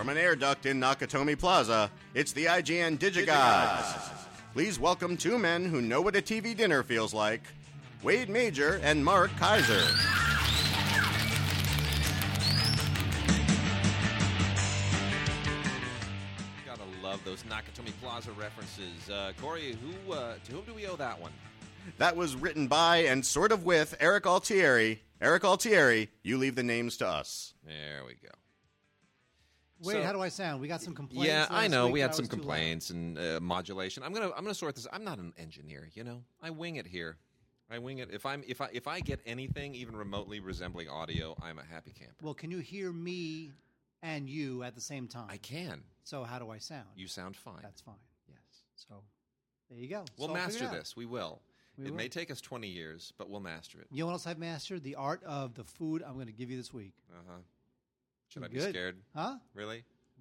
From an air duct in Nakatomi Plaza, it's the IGN Digigods. Please welcome two men who know what a TV dinner feels like Wade Major and Mark Kaiser. You gotta love those Nakatomi Plaza references. Uh, Corey, who uh, to whom do we owe that one? That was written by and sort of with Eric Altieri. Eric Altieri, you leave the names to us. There we go. Wait, So- how do I sound? We got some complaints. Yeah, I know we had some was too loud. complaints and uh, modulation. I'm gonna I'm gonna sort this. I'm not an engineer, you know. I wing it here. I wing it. If I'm if I if I get anything even remotely resembling audio, I'm a happy camper. Well, can you hear me and you at the same time? I can. So how do I sound? You sound fine. That's fine. yes. So there you go. We'll master figure it out. this. We will. We it will. may take us 20 years, but we'll master it. You know what else I've mastered? The art of the food I'm going to give you this week. Uh huh. Should I be Good. scared? Huh? Really?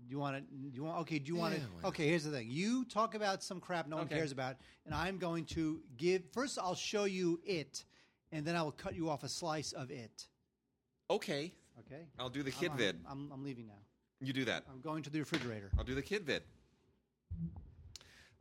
Do you want to? You want? Okay. Do you want to? Okay. Here's the thing. You talk about some crap no one Okay. cares about, and I'm going to give. First, I'll show you it, and then I will cut you off a slice of it. Okay. Okay. I'll do the kid I'm, vid. I'm, I'm leaving now. You do that. I'm going to the refrigerator. I'll do the kid vid.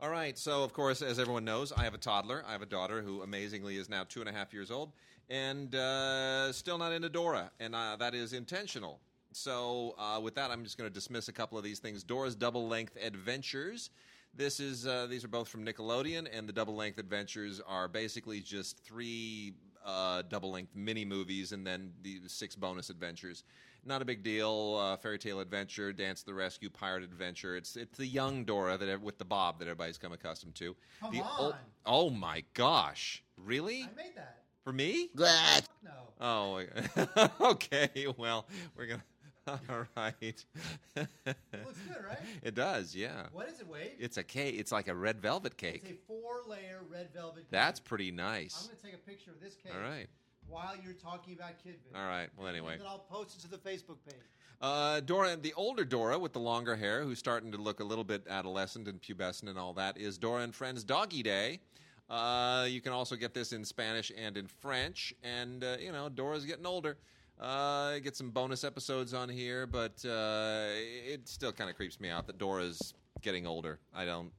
All right. So, of course, as everyone knows, I have a toddler. I have a daughter who amazingly is now two and a half years old and uh, still not into Dora. And uh, that is intentional. So, uh, with that, I'm just going to dismiss a couple of these things. Dora's double length adventures. This is uh, these are both from Nickelodeon, and the double length adventures are basically just three uh, double length mini movies, and then the six bonus adventures. Not a big deal. Uh, Fairy Tale Adventure, Dance to the Rescue, Pirate Adventure. It's it's the young Dora that with the bob that everybody's come accustomed to. Come the on. oh my gosh! Really? I made that. For me? No. Oh, okay. Well, we're gonna. All right. It looks good, right? It does, yeah. What is it, Wade? It's a cake. It's like a red velvet cake. It's a four-layer red velvet. cake. That's pretty nice. I'm going to take a picture of this cake. All right. While you're talking about Kidvid. All right. Well, anyway. And then I'll post it to the Facebook page. Uh, Dora, the older Dora with the longer hair, who's starting to look a little bit adolescent and pubescent and all that, is Dora and Friends Doggy Day. Uh, you can also get this in Spanish and in French. And, uh, you know, Dora's getting older. Uh, get some bonus episodes on here, but uh, it still kind of creeps me out that Dora's getting older. I don't,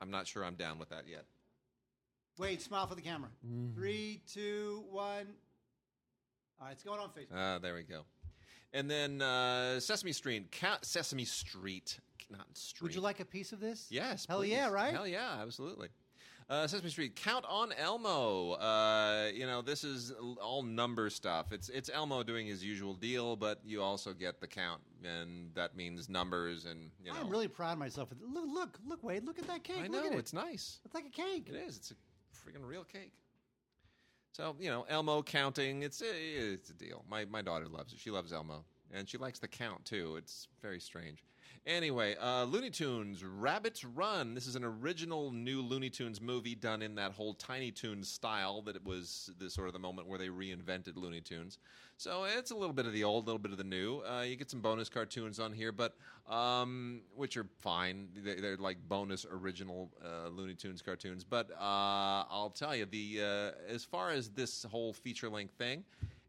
I'm not sure I'm down with that yet. Wait, smile for the camera. Mm-hmm. Three, two, one. All right, it's going on Facebook. Ah, there we go. And then uh, Sesame Street, Count, Sesame Street, not Street. Would you like a piece of this? Yes. Hell please. yeah, right? Hell yeah, absolutely. Uh, Sesame Street, Count on Elmo. Uh, you know, this is all number stuff. It's it's Elmo doing his usual deal, but you also get the count, and that means numbers, and you know. I'm really proud of myself. Look, look, look, Wade, look at that cake. I Look know it. it's nice. It's like a cake. It is. It's a freaking real cake. So you know, Elmo counting. It's a, it's a deal. My my daughter loves it. She loves Elmo, and she likes the count too. It's very strange. Anyway, uh, Looney Tunes Rabbits Run. This is an original new Looney Tunes movie done in that whole Tiny Toons style that it was the sort of the moment where they reinvented Looney Tunes. So it's a little bit of the old, a little bit of the new. Uh, you get some bonus cartoons on here, but um, which are fine. They- They're like bonus original uh, Looney Tunes cartoons. But uh, I'll tell you, the uh, as far as this whole feature length thing,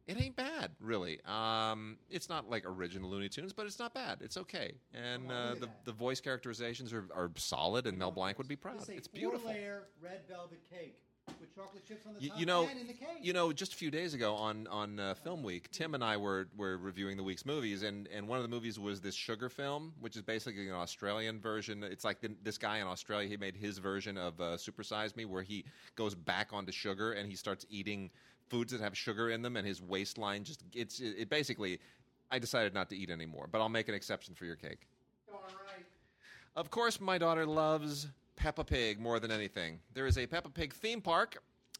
it ain't bad, really. Um, it's not like original Looney Tunes, but it's not bad. It's okay, and uh, the the voice characterizations are, are solid, and Mel Blanc would be proud. It's beautiful. four-layer red velvet cake with chocolate chips on the You, top you know, and in the cake. you know, just a few days ago on on uh, Film Week, Tim and I were were reviewing the week's movies, and and one of the movies was this Sugar film, which is basically an Australian version. It's like the, this guy in Australia, he made his version of uh, Super Size Me, where he goes back onto sugar and he starts eating foods that have sugar in them, and his waistline just it's it, it basically. I decided not to eat anymore, but I'll make an exception for your cake. All right. Of course, my daughter loves Peppa Pig more than anything. There is a Peppa Pig theme park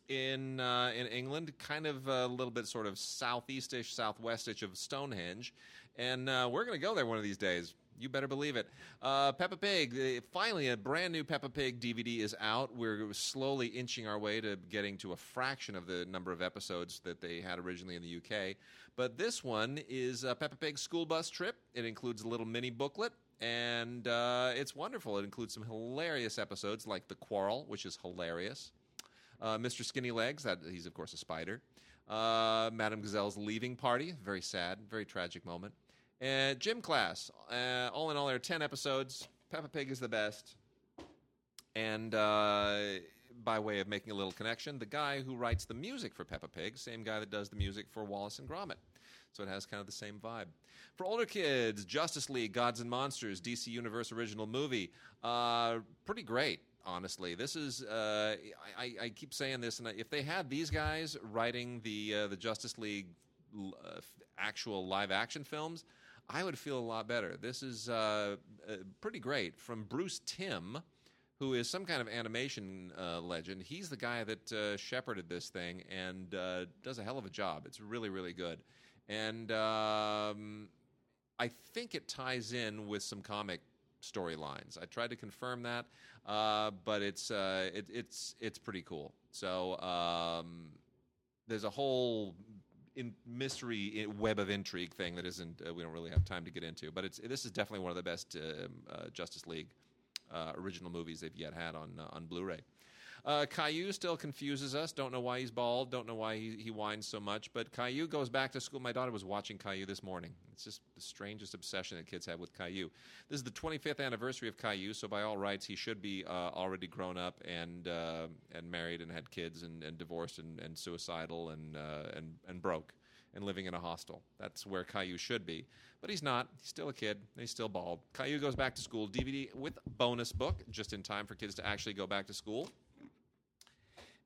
in uh, in England, kind of a little bit sort of southeastish, southwestish of Stonehenge, and uh, we're going to go there one of these days. You better believe it. Uh, Peppa Pig, uh, finally, a brand new Peppa Pig DVD is out. We're slowly inching our way to getting to a fraction of the number of episodes that they had originally in the UK. But this one is a Peppa Pig school bus trip. It includes a little mini booklet, and uh, it's wonderful. It includes some hilarious episodes like The Quarrel, which is hilarious. Uh, Mr. Skinny Legs, that he's of course a spider. Uh, Madame Gazelle's leaving party, very sad, very tragic moment. Uh, gym class. Uh, all in all, there are 10 episodes. Peppa Pig is the best. And uh, by way of making a little connection, the guy who writes the music for Peppa Pig, same guy that does the music for Wallace and Gromit. So it has kind of the same vibe. For older kids, Justice League, Gods and Monsters, DC Universe original movie. Uh, pretty great, honestly. This is, uh, I, I keep saying this, and if they had these guys writing the, uh, the Justice League uh, actual live action films, I would feel a lot better. This is uh, uh, pretty great. From Bruce Timm, who is some kind of animation uh, legend. He's the guy that uh, shepherded this thing and uh, does a hell of a job. It's really, really good. And um, I think it ties in with some comic storylines. I tried to confirm that, uh, but it's it, it's it's pretty cool. So um, there's a whole in mystery web of intrigue thing that isn't uh, we don't really have time to get into. But it's this is definitely one of the best uh, uh, Justice League uh, original movies they've yet had on uh, on Blu-ray. Uh, Caillou still confuses us. Don't know why he's bald. Don't know why he, he whines so much. But Caillou goes back to school. My daughter was watching Caillou this morning. It's just the strangest obsession that kids have with Caillou. This is the 25th anniversary of Caillou, so by all rights, he should be uh, already grown up and uh, and married and had kids and, and divorced and, and suicidal and, uh, and and broke and living in a hostel. That's where Caillou should be. But he's not. He's still a kid. He's still bald. Caillou goes back to school. DVD with bonus book, just in time for kids to actually go back to school.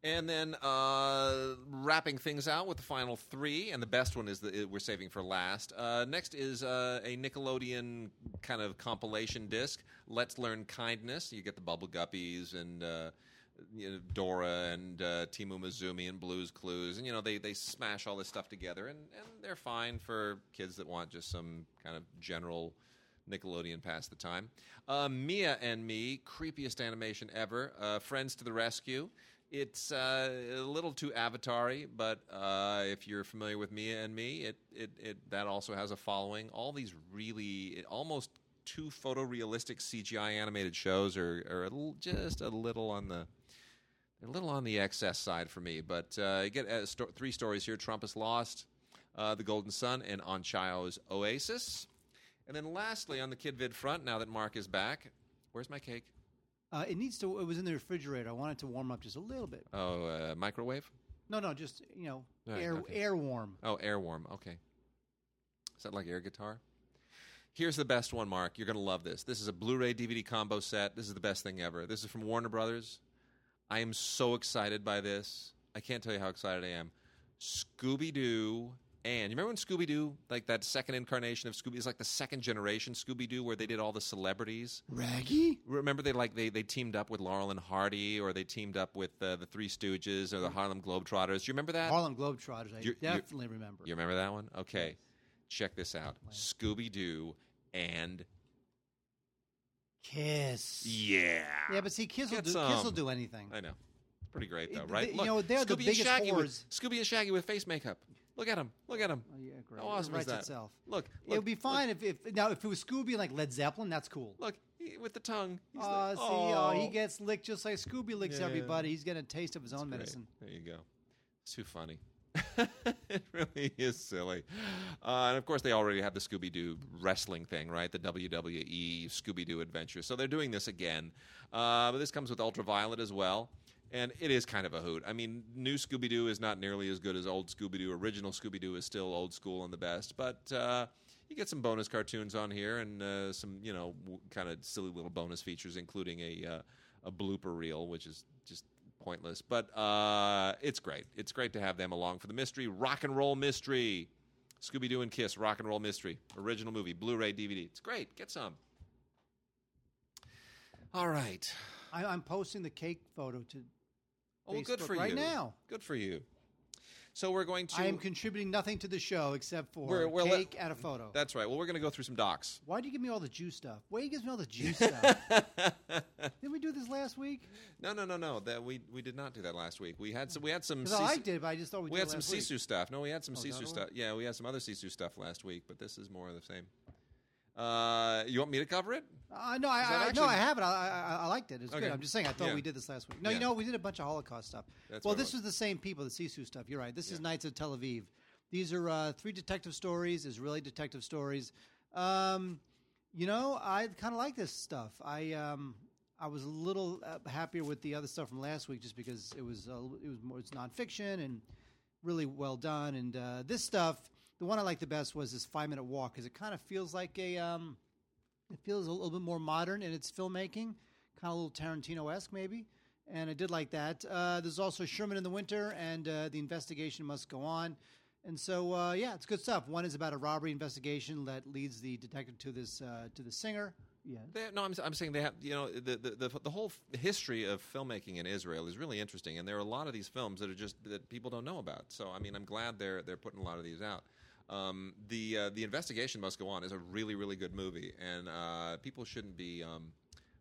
And then uh, wrapping things out with the final three, and the best one is that we're saving for last. Uh, next is uh, a Nickelodeon kind of compilation disc. Let's learn kindness. You get the Bubble Guppies and uh, you know, Dora and uh, Team Umizoomi and Blues Clues, and you know they they smash all this stuff together, and and they're fine for kids that want just some kind of general. Nickelodeon pass the time. Uh, Mia and Me, creepiest animation ever. Friends to the rescue. It's uh, a little too Avatar-y, but uh, if you're familiar with Mia and Me, it, it, it that also has a following. All these really almost too photorealistic CGI animated shows are, are just a little on the a little on the excess side for me. But uh, you get uh, sto- three stories here: Trump is lost, uh, the Golden Sun, and On Onchao's Oasis. And then lastly, on the KidVid front, now that Mark is back, where's my cake? Uh, it needs to. It was in the refrigerator. I want it to warm up just a little bit. Oh, uh, microwave? No, no, just you know, Right, air okay. air warm. Oh, air warm. Okay. Is that like air guitar? Here's the best one, Mark. You're going to love this. This is a Blu ray DVD combo set. This is the best thing ever. This is from Warner Brothers. I am so excited by this. I can't tell you how excited I am. Scooby Doo. And you remember when Scooby Doo, like that second incarnation of Scooby, is like the second generation Scooby Doo, where they did all the celebrities. Raggy. Remember they like they, they teamed up with Laurel and Hardy, or they teamed up with uh, the Three Stooges or the Harlem Globetrotters. Do you remember that? Harlem Globetrotters. I you're- definitely remember. You remember that one? Okay. Check this out. Scooby Doo and Kiss. yeah. Yeah, but see, Kiss will do, some. Kiss will do anything. I know. It's pretty great though, right? they- you Look, know, they're the Scooby biggest and Shaggy with. Scooby and Shaggy with face makeup. Look at him. Look at him. Oh, yeah, great. How awesome it is writes that? itself. Look, it would be look, fine if, if now if it was Scooby like Led Zeppelin, that's cool. Look, he, with the tongue. He's Uh, like, see, oh, he gets licked just like Scooby licks Yeah. everybody. He's getting a taste of his own Great. medicine. There you go. It's too funny. it really is silly. Uh, and of course, they already have the Scooby Doo wrestling thing, right? The WWE Scooby Doo adventure. So they're doing this again. Uh, but this comes with Ultraviolet as well. And it is kind of a hoot. I mean, new Scooby Doo is not nearly as good as old Scooby Doo. Original Scooby Doo is still old school and the best. But uh, you get some bonus cartoons on here and uh, some, you know, w- kind of silly little bonus features, including a, uh, a blooper reel, which is just pointless. But uh, it's great. It's great to have them along for the mystery. Rock and Roll Mystery. Scooby Doo and Kiss, Rock and Roll Mystery. Original movie, Blu ray DVD. It's great. Get some. All right. I, I'm posting the cake photo to. Oh, well, good for right you. now. Good for you. So we're going to. I am contributing nothing to the show except for We're- we're cake and a photo. That's right. Well, we're going to go through some docs. Why do you give me all the Jew stuff? Why do you give me all the Jew stuff? Didn't we do this last week? No, no, no, no. That we we did not do that last week. We had some. We had some. I it, but I just thought we, we did had some. Sisu stuff. No, we had some Oh, Sisu stuff. Yeah, we had some other Sisu stuff last week, but this is more of the same. Uh, you want me to cover it? Uh, no, I, I, no, I haven't. I, I, I liked it. It's Okay. good. I'm just saying. I thought Yeah. we did this last week. No, Yeah. you know, we did a bunch of Holocaust stuff. That's well, this was. was the same people, the Sisu stuff. You're right. This is Yeah. Nights of Tel Aviv. These are uh, three detective stories, Israeli detective stories. Um, you know, I kind of like this stuff. I um, I was a little uh, happier with the other stuff from last week, just because it was uh, it was more it's nonfiction and really well done. And uh, this stuff, the one I liked the best was this five minute walk because it kind of feels like a um, it feels a little bit more modern in its filmmaking, kind of a little Tarantino esque maybe. And I did like that. Uh, there's also Sherman in the Winter and uh, the investigation must go on. And so, uh, yeah, it's good stuff. One is about a robbery investigation that leads the detective to this uh, to the singer. Yeah, They, no, I'm, I'm saying they have, you know, the, the, the, the whole history of filmmaking in Israel is really interesting, and there are a lot of these films that are just that people don't know about. So, I mean, I'm glad they're they're putting a lot of these out. Um, the uh, the investigation must go on is a really really good movie, and uh, people shouldn't be um,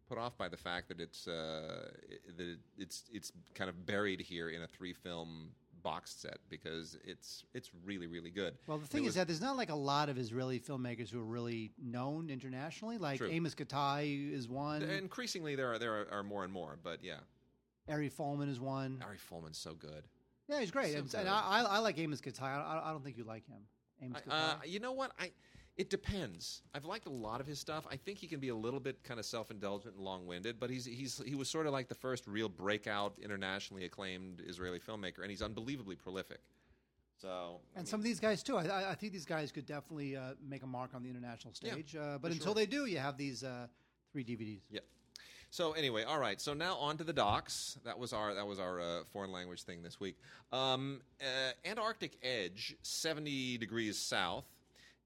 put off by the fact that it's uh, that it's it's kind of buried here in a three film box set because it's it's really really good. Well, the thing it is was- that there's not like a lot of Israeli filmmakers who are really known internationally. Like True. Amos Gitai is one. increasingly there are there are, are more and more, but yeah, Ari Folman is one. Ari Folman's so good. Yeah, he's great. So and and. I, I, I like Amos Gitai. I, I don't think you like him. I- uh, you know what? I it depends. I've liked a lot of his stuff. I think he can be a little bit kind of self-indulgent and long-winded, but he's he's he was sort of like the first real breakout, internationally acclaimed Israeli filmmaker, and he's unbelievably prolific. So, I and mean, some of these guys too. I, I- I think these guys could definitely uh, make a mark on the international Yeah, stage. uh, but until sure. they do, you have these uh, three DVDs. Yeah. So anyway, all right. So now on to the docs. That was our that was our uh, foreign language thing this week. Um, uh, Antarctic Edge, seventy degrees south,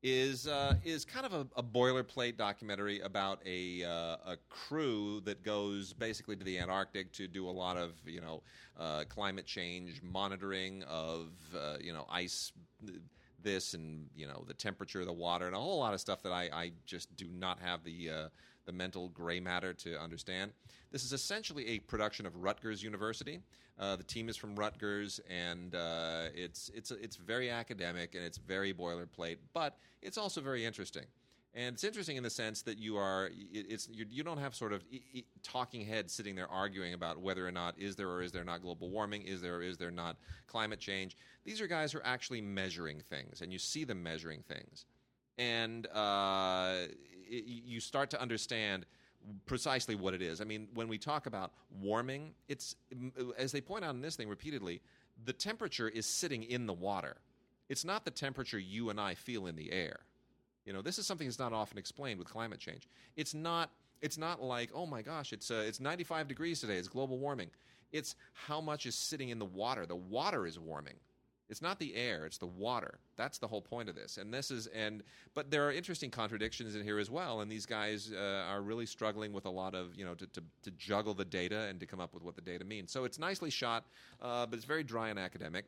is uh, is kind of a, a boilerplate documentary about a uh, a crew that goes basically to the Antarctic to do a lot of you know uh, climate change monitoring of uh, you know ice. This and you know the temperature of the water and a whole lot of stuff that I, I just do not have the uh, the mental gray matter to understand. This is essentially a production of Rutgers University. Uh, the team is from Rutgers, and uh, it's it's it's very academic and it's very boilerplate, but it's also very interesting. And it's interesting in the sense that you are it's you, you don't have sort of talking heads sitting there arguing about whether or not is there or is there not global warming, is there or is there not climate change. These are guys who are actually measuring things, and you see them measuring things and uh, y- you start to understand precisely what it is. I mean, when we talk about warming, it's as they point out in this thing repeatedly, the temperature is sitting in the water. It's not the temperature you and I feel in the air. You know, this is something that's not often explained with climate change. It's not. It's not like, oh my gosh, it's uh, it's 95 degrees today. It's global warming. It's how much is sitting in the water. The water is warming. It's not the air; it's the water. That's the whole point of this. And this is and but there are interesting contradictions in here as well. And these guys uh, are really struggling with a lot of you know to, to to juggle the data and to come up with what the data means. So it's nicely shot, uh, but it's very dry and academic.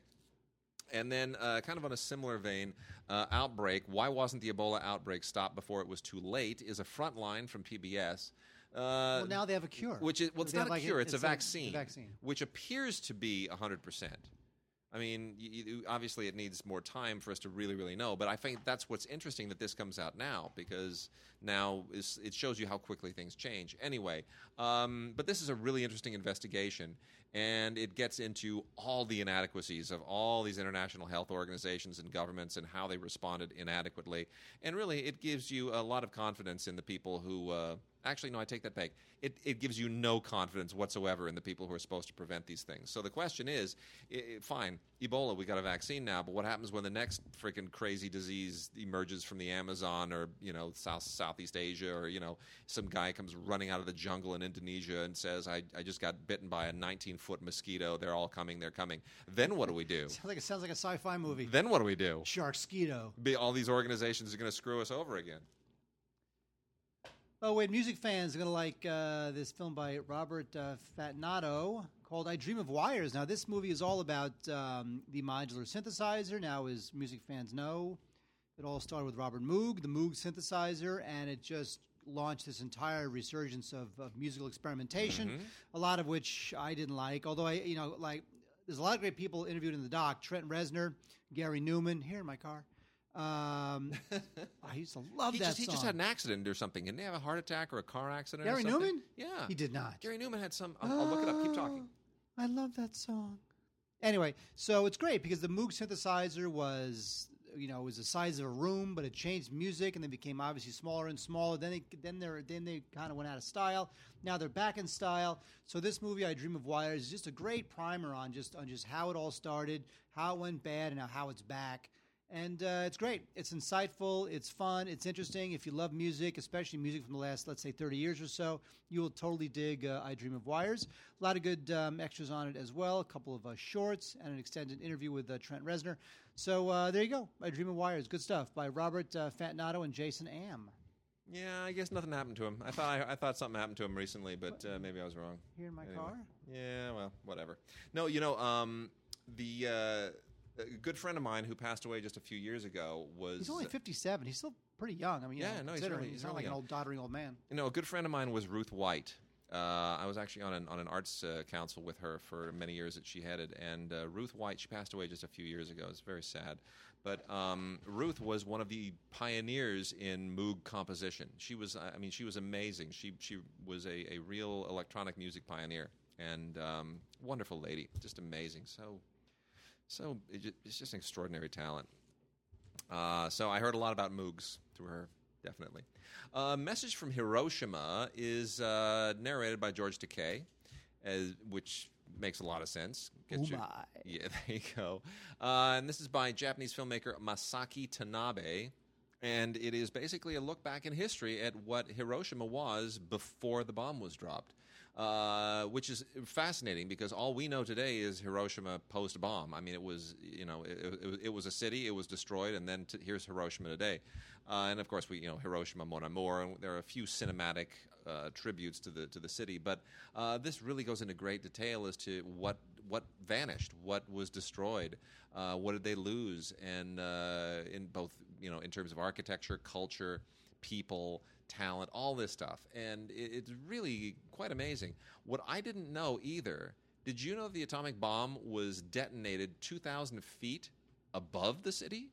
And then, uh, kind of on a similar vein, uh, Outbreak. Why wasn't the Ebola outbreak stopped before it was too late? Is a front line from PBS. Uh, well, now they have a cure. which is well, it's They not a like cure; it's, a, vaccine, vaccine. which appears to be hundred percent. I mean, you, you, obviously, it needs more time for us to really, really know. But I think that's what's interesting that this comes out now because now it shows you how quickly things change. Anyway, um, but this is a really interesting investigation, and it gets into all the inadequacies of all these international health organizations and governments and how they responded inadequately. And really, it gives you a lot of confidence in the people who. Uh, Actually, no, I take that back. It, it gives you no confidence whatsoever in the people who are supposed to prevent these things. So the question is i i- fine, Ebola, we got a vaccine now, but what happens when the next freaking crazy disease emerges from the Amazon or, you know, South Southeast Asia or, you know, some guy comes running out of the jungle in Indonesia and says, I, I just got bitten by a 19 foot mosquito. They're all coming, they're coming. Then what do we do? Sounds like it sounds like a sci-fi movie. Then what do we do? Sharkskeeto. Be, all these organizations are going to screw us over again. Oh wait, music fans are gonna like uh, this film by Robert uh, Fantinato called "I Dream of Wires." Now, this movie is all about um, the modular synthesizer. Now, as music fans know, it all started with Robert Moog, the Moog synthesizer, and it just launched this entire resurgence of, of musical experimentation. A lot of which I didn't like, although I, you know, like there's a lot of great people interviewed in the doc: Trent Reznor, Gary Numan, here in my car. Um, I used to love He that just, he just had an accident or something. Didn't he have a heart attack or a car accident? or Gary? Numan? Yeah. He did not. Gary Numan had some. I'll, I'll look it up. Keep talking. I love that song. Anyway, so it's great because the Moog synthesizer was you know, it was the size of a room, but it changed music, and they became obviously smaller and smaller. Then they then they then they kind of went out of style. Now they're back in style. So this movie, I Dream of Wires, is just a great primer on just on just how it all started, how it went bad, and now how it's back. And uh, it's great. It's insightful. It's fun. It's interesting. If you love music, especially music from the last, let's say, 30 years or so, you will totally dig uh, I Dream of Wires. A lot of good um, extras on it as well. A couple of uh, shorts and an extended interview with uh, Trent Reznor. So uh, there you go. I Dream of Wires. Good stuff by Robert uh, Fantinato and Jason Amm. Yeah, I guess nothing happened to him. I thought I, I thought something happened to him recently, but uh, maybe I was wrong. Here in my Anyway. car. Yeah, well, whatever. No, you know, um, the uh, a good friend of mine who passed away just a few years ago was He's only 57. He's still pretty young. I mean, Yeah, know, no, he's really- he's he's not really like an old doddering old man. You know, a good friend of mine was Ruth White. Uh, I was actually on an on an arts uh, council with her for many years that she headed, and uh, Ruth White. She passed away just a few years ago. It's very sad, but um, Ruth was one of the pioneers in Moog composition. She was, I mean, she was amazing. She she was a, a real electronic music pioneer and um, wonderful lady, just amazing. So so it it's just an extraordinary talent. Uh, so I heard a lot about Moogs through her, definitely. A message from Hiroshima is uh, narrated by George Takei, as, which makes a lot of sense. Gets you- yeah, there you go. Uh, and this is by Japanese filmmaker Masaki Tanabe. And it is basically a look back in history at what Hiroshima was before the bomb was dropped, uh, which is fascinating because all we know today is Hiroshima post bomb. I mean, it was you know it, it, it was a city, it was destroyed, and then here's Hiroshima today. Uh, and of course, we you know Hiroshima, Mon Amour, and there are a few cinematic uh, tributes to the to the city. But uh, this really goes into great detail as to what what vanished, what was destroyed, uh, what did they lose, and in both you know in terms of architecture, culture, people, talent, all this stuff, and it, it's really quite amazing. What I didn't know either. Did you know the atomic bomb was detonated 2,000 feet above the city?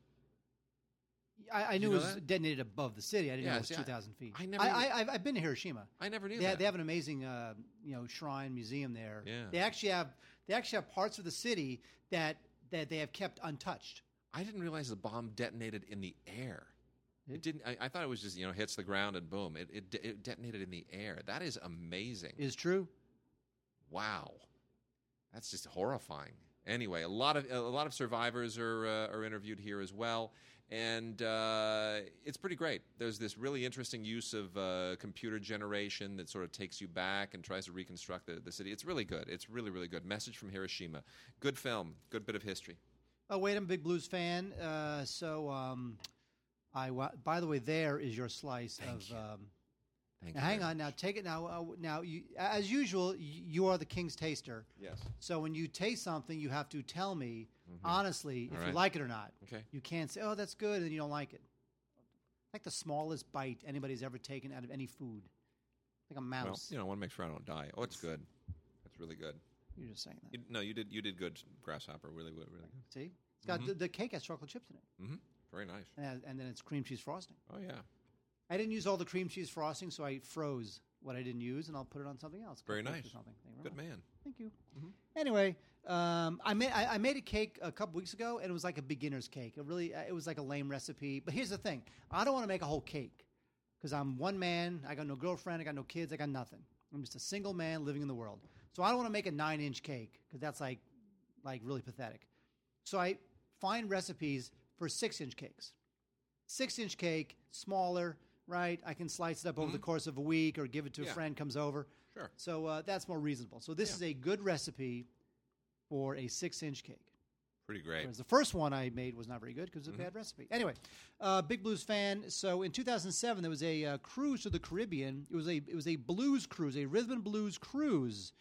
I, I you knew know it was that? detonated above the city. I didn't know it was see, I- 2,000 feet. I never I, I've been to Hiroshima. I never knew They, that. they have an amazing, uh, you know, shrine museum there. Yeah. They actually have they actually have parts of the city that that they have kept untouched. I didn't realize the bomb detonated in the air. It- didn't. I, I thought it was just you know hits the ground and boom. It, it it detonated in the air. That is amazing. Is true. Wow, that's just horrifying. Anyway, a lot of a lot of survivors are uh, are interviewed here as well, and uh, it's pretty great. There's this really interesting use of uh, computer generation that sort of takes you back and tries to reconstruct the, the city. It's really good. It's really really good. Message from Hiroshima. Good film. Good bit of history. Oh wait, I'm a big blues fan. Uh, so um, I wa- by the way, there is your slice Thank of. you. Um, Thank you hang on. Now take it. Now uh, now you as usual. You are the king's taster. Yes. So when you taste something, you have to tell me honestly if Mm-hmm. All you right. like it or not. Okay. You can't say, "Oh, that's good," and you don't like it. Like the smallest bite anybody's ever taken out of any food, like a Well, mouse. you know, I want to make sure I don't die. Oh, it's good. It's really good. You're just saying that. You, no, you did. You did good, grasshopper. Really, really really good. See, it's got Mhm. the, the cake has chocolate chips in it, hmm Very nice. and, and then it's cream cheese frosting. Oh yeah. I didn't use all the cream cheese frosting, so I froze what I didn't use, and I'll put it on something else. Very nice. Something. Thank you very Good much. man. Thank you. Mhm. Anyway, um, I made I, I made a cake a couple weeks ago, and it was like a beginner's cake. It really it was like a lame recipe. But here's the thing: I don't want to make a whole cake because I'm one man. I got no girlfriend. I got no kids. I got nothing. I'm just a single man living in the world. So I don't want to make a nine inch cake because that's like like really pathetic. So I find recipes for six inch cakes. Six inch cake, smaller, right? I can slice it up over the course of a week or give it to a friend comes over. Sure. So uh, that's more reasonable. So this Yeah. is a good recipe for a six-inch cake. Pretty great. Whereas the first one I made was not very good because it was a bad recipe. Anyway, uh, big blues fan. So in 2007 there was a uh, cruise to the Caribbean. It was a it was a blues cruise, a rhythm and blues cruise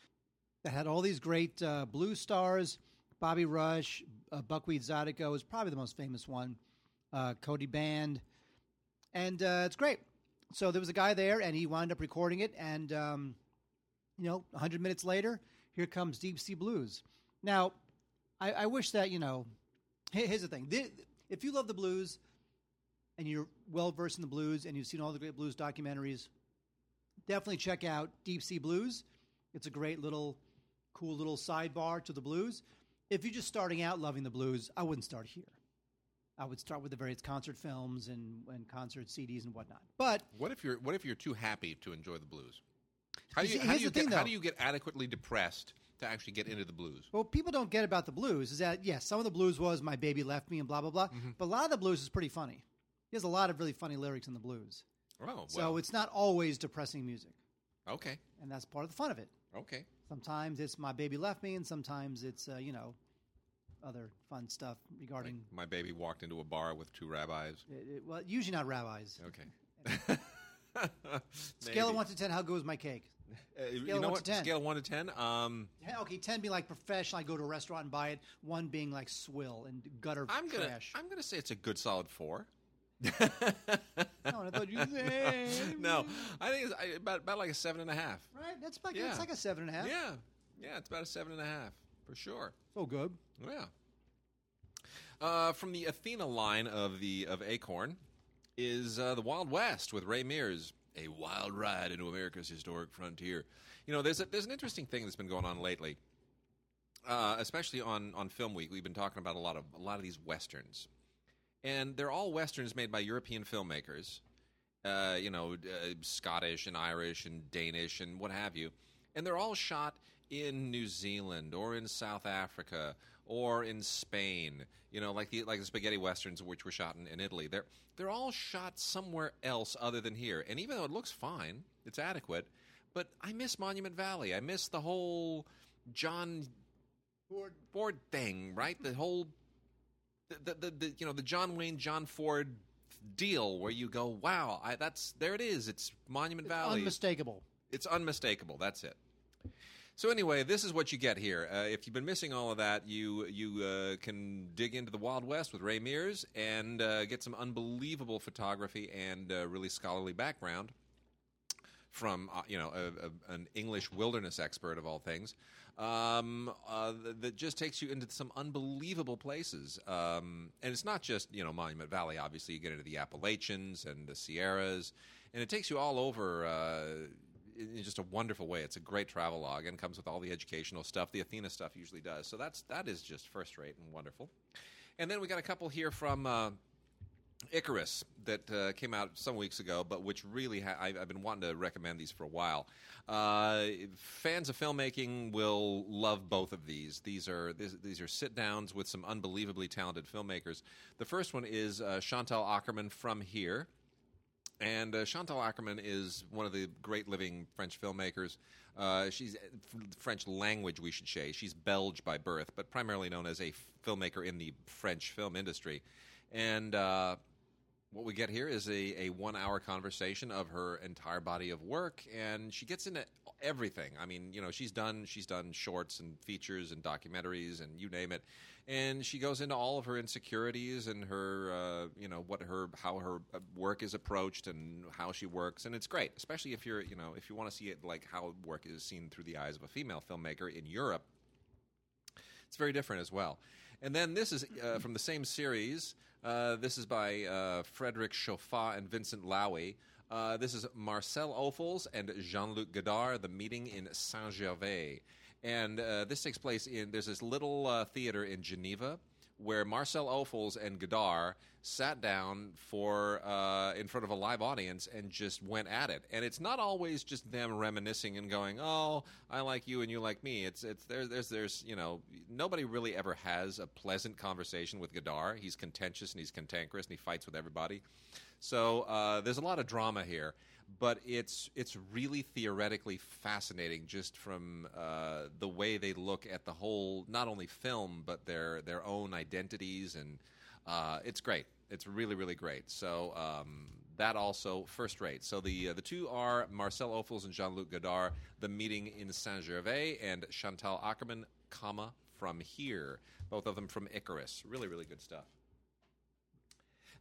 that had all these great uh, blues stars. Bobby Rush, uh, Buckwheat Zydeco is probably the most famous one. Uh, Cody Band, and uh, it's great. So there was a guy there, and he wound up recording it. And um, you know, 100 minutes later, here comes Deep Sea Blues. Now, I, I wish that you know. Here's the thing: Thi- if you love the blues, and you're well versed in the blues, and you've seen all the great blues documentaries, definitely check out Deep Sea Blues. It's a great little, cool little sidebar to the blues. If you're just starting out loving the blues, I wouldn't start here. I would start with the various concert films and, and concert CDs and whatnot. But What if you're What if you're too happy to enjoy the blues? How do You how do you the thing, get, how do you get adequately depressed to actually get into the blues? what people don't get about the blues is that yes, some of the blues was my baby left me and blah blah blah, Mm-hmm. but a lot of the blues is pretty funny. There's a lot of really funny lyrics in the blues, Oh, well, so it's not always depressing music, okay, and that's part of the fun of it. okay. Sometimes it's my baby left me, and sometimes it's uh, you know other fun stuff regarding. My baby walked into a bar with two rabbis. It, it- well, usually not rabbis. Okay. Scale of one to ten. How good was my cake? Uh, you Scale of know one what? to 10. Scale of one to ten. Um, Ten- Okay, ten being like professional. I go to a restaurant and buy it. One being like swill and gutter I'm gonna trash. I'm gonna say it's a good solid four. oh, I thought you said no, I think it's about about like a seven and a half. Right, that's like Yeah. it's like a seven and a half. Yeah, yeah, it's about a seven and a half for sure. so good. Yeah. Uh, from the Athena line of the of Acorn is uh, the Wild West with Ray Mears, a wild ride into America's historic frontier. You know, there's a, there's an interesting thing that's been going on lately, uh, especially on on Film Week. We've been talking about a lot of a lot of these westerns, and they're all westerns made by European filmmakers. Uh, you know, uh, Scottish and Irish and Danish and what have you, and they're all shot in New Zealand or in South Africa or in Spain. You know, like the like the spaghetti westerns, which were shot in, in Italy. They're they're all shot somewhere else other than here. And even though it looks fine, it's adequate. But I miss Monument Valley. I miss the whole John Ford. Ford thing, right? The whole the, the, the, the you know the John Wayne John Ford deal where you go, wow, I, that's there it is. It's Monument Valley. Unmistakable. It's unmistakable. That's it. So anyway, this is what you get here. Uh, if you've been missing all of that, you you uh, can dig into the Wild West with Ray Mears and uh, get some unbelievable photography and uh, really scholarly background from uh, you know a, a, an English wilderness expert of all things um, uh, th- that just takes you into some unbelievable places. Um, and it's not just you know Monument Valley. Obviously, you get into the Appalachians and the Sierras, and it takes you all over. Uh, in just a wonderful way. It's a great travelogue and comes with all the educational stuff. The Athena stuff usually does. So that's that is just first rate and wonderful. And then we got a couple here from uh, Icarus that uh, came out some weeks ago, but which really ha- I, I've been wanting to recommend these for a while. Uh, fans of filmmaking will love both of these. These are these, these are sit downs with some unbelievably talented filmmakers. The first one is uh, Chantal Akerman from here. And uh, Chantal Akerman is one of the great living French filmmakers. Uh, she's f- French language, we should say. She's Belge by birth, but primarily known as a f- filmmaker in the French film industry. And uh, what we get here is a, a one hour conversation of her entire body of work, and she gets into everything. I mean, you know, she's done she's done shorts and features and documentaries and you name it, and she goes into all of her insecurities and her uh, you know what her how her uh, work is approached and how she works, and it's great, especially if you're you know if you want to see it like how work is seen through the eyes of a female filmmaker in Europe. It's very different as well. And then this is uh, from the same series. Uh, this is by uh, Frederick Choffat and Vincent Lowy. Uh, this is Marcel Ophuls and Jean-Luc Godard, The Meeting in Saint-Gervais. And uh, this takes place in, there's this little uh, theater in Geneva where Marcel Ophuls and Godard sat down for uh, in front of a live audience and just went at it. And it's not always just them reminiscing and going, "Oh, I like you and you like me." It's it's there, there's there's you know nobody really ever has a pleasant conversation with Godard. He's contentious and he's cantankerous and he fights with everybody. So uh, there's a lot of drama here, but it's it's really theoretically fascinating just from uh, the way they look at the whole not only film but their their own identities and uh, it's great. It's really really great. So. Um, that also first rate. So the uh, the two are Marcel Ophuls and Jean Luc Godard. The meeting in Saint Gervais and Chantal Akerman, comma from here. Both of them from Icarus. Really really good stuff.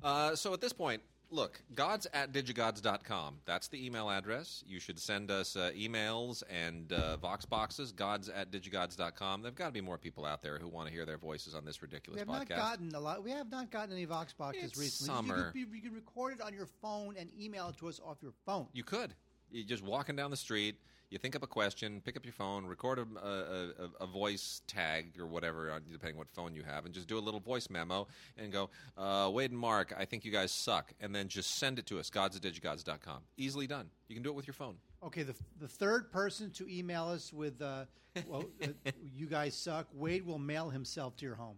Uh, so at this point, look, gods at digigods.com. That's the email address. You should send us uh, emails and uh, vox boxes, gods at digigods.com. There've got to be more people out there who want to hear their voices on this ridiculous We have podcast. not gotten a lot. We have not gotten any Vox boxes It's recently. summer. You, can, you can record it on your phone and email it to us off your phone. You could. You're just walking down the street. You think up a question, pick up your phone, record a, a, a, a voice tag or whatever, on- depending what phone you have, and just do a little voice memo and go, uh, Wade and Mark, I think you guys suck. And then just send it to us, gods at digigods.com. Easily done. You can do it with your phone. Okay, the the third person to email us with uh, well, uh, you guys suck. Wade will mail himself to your home.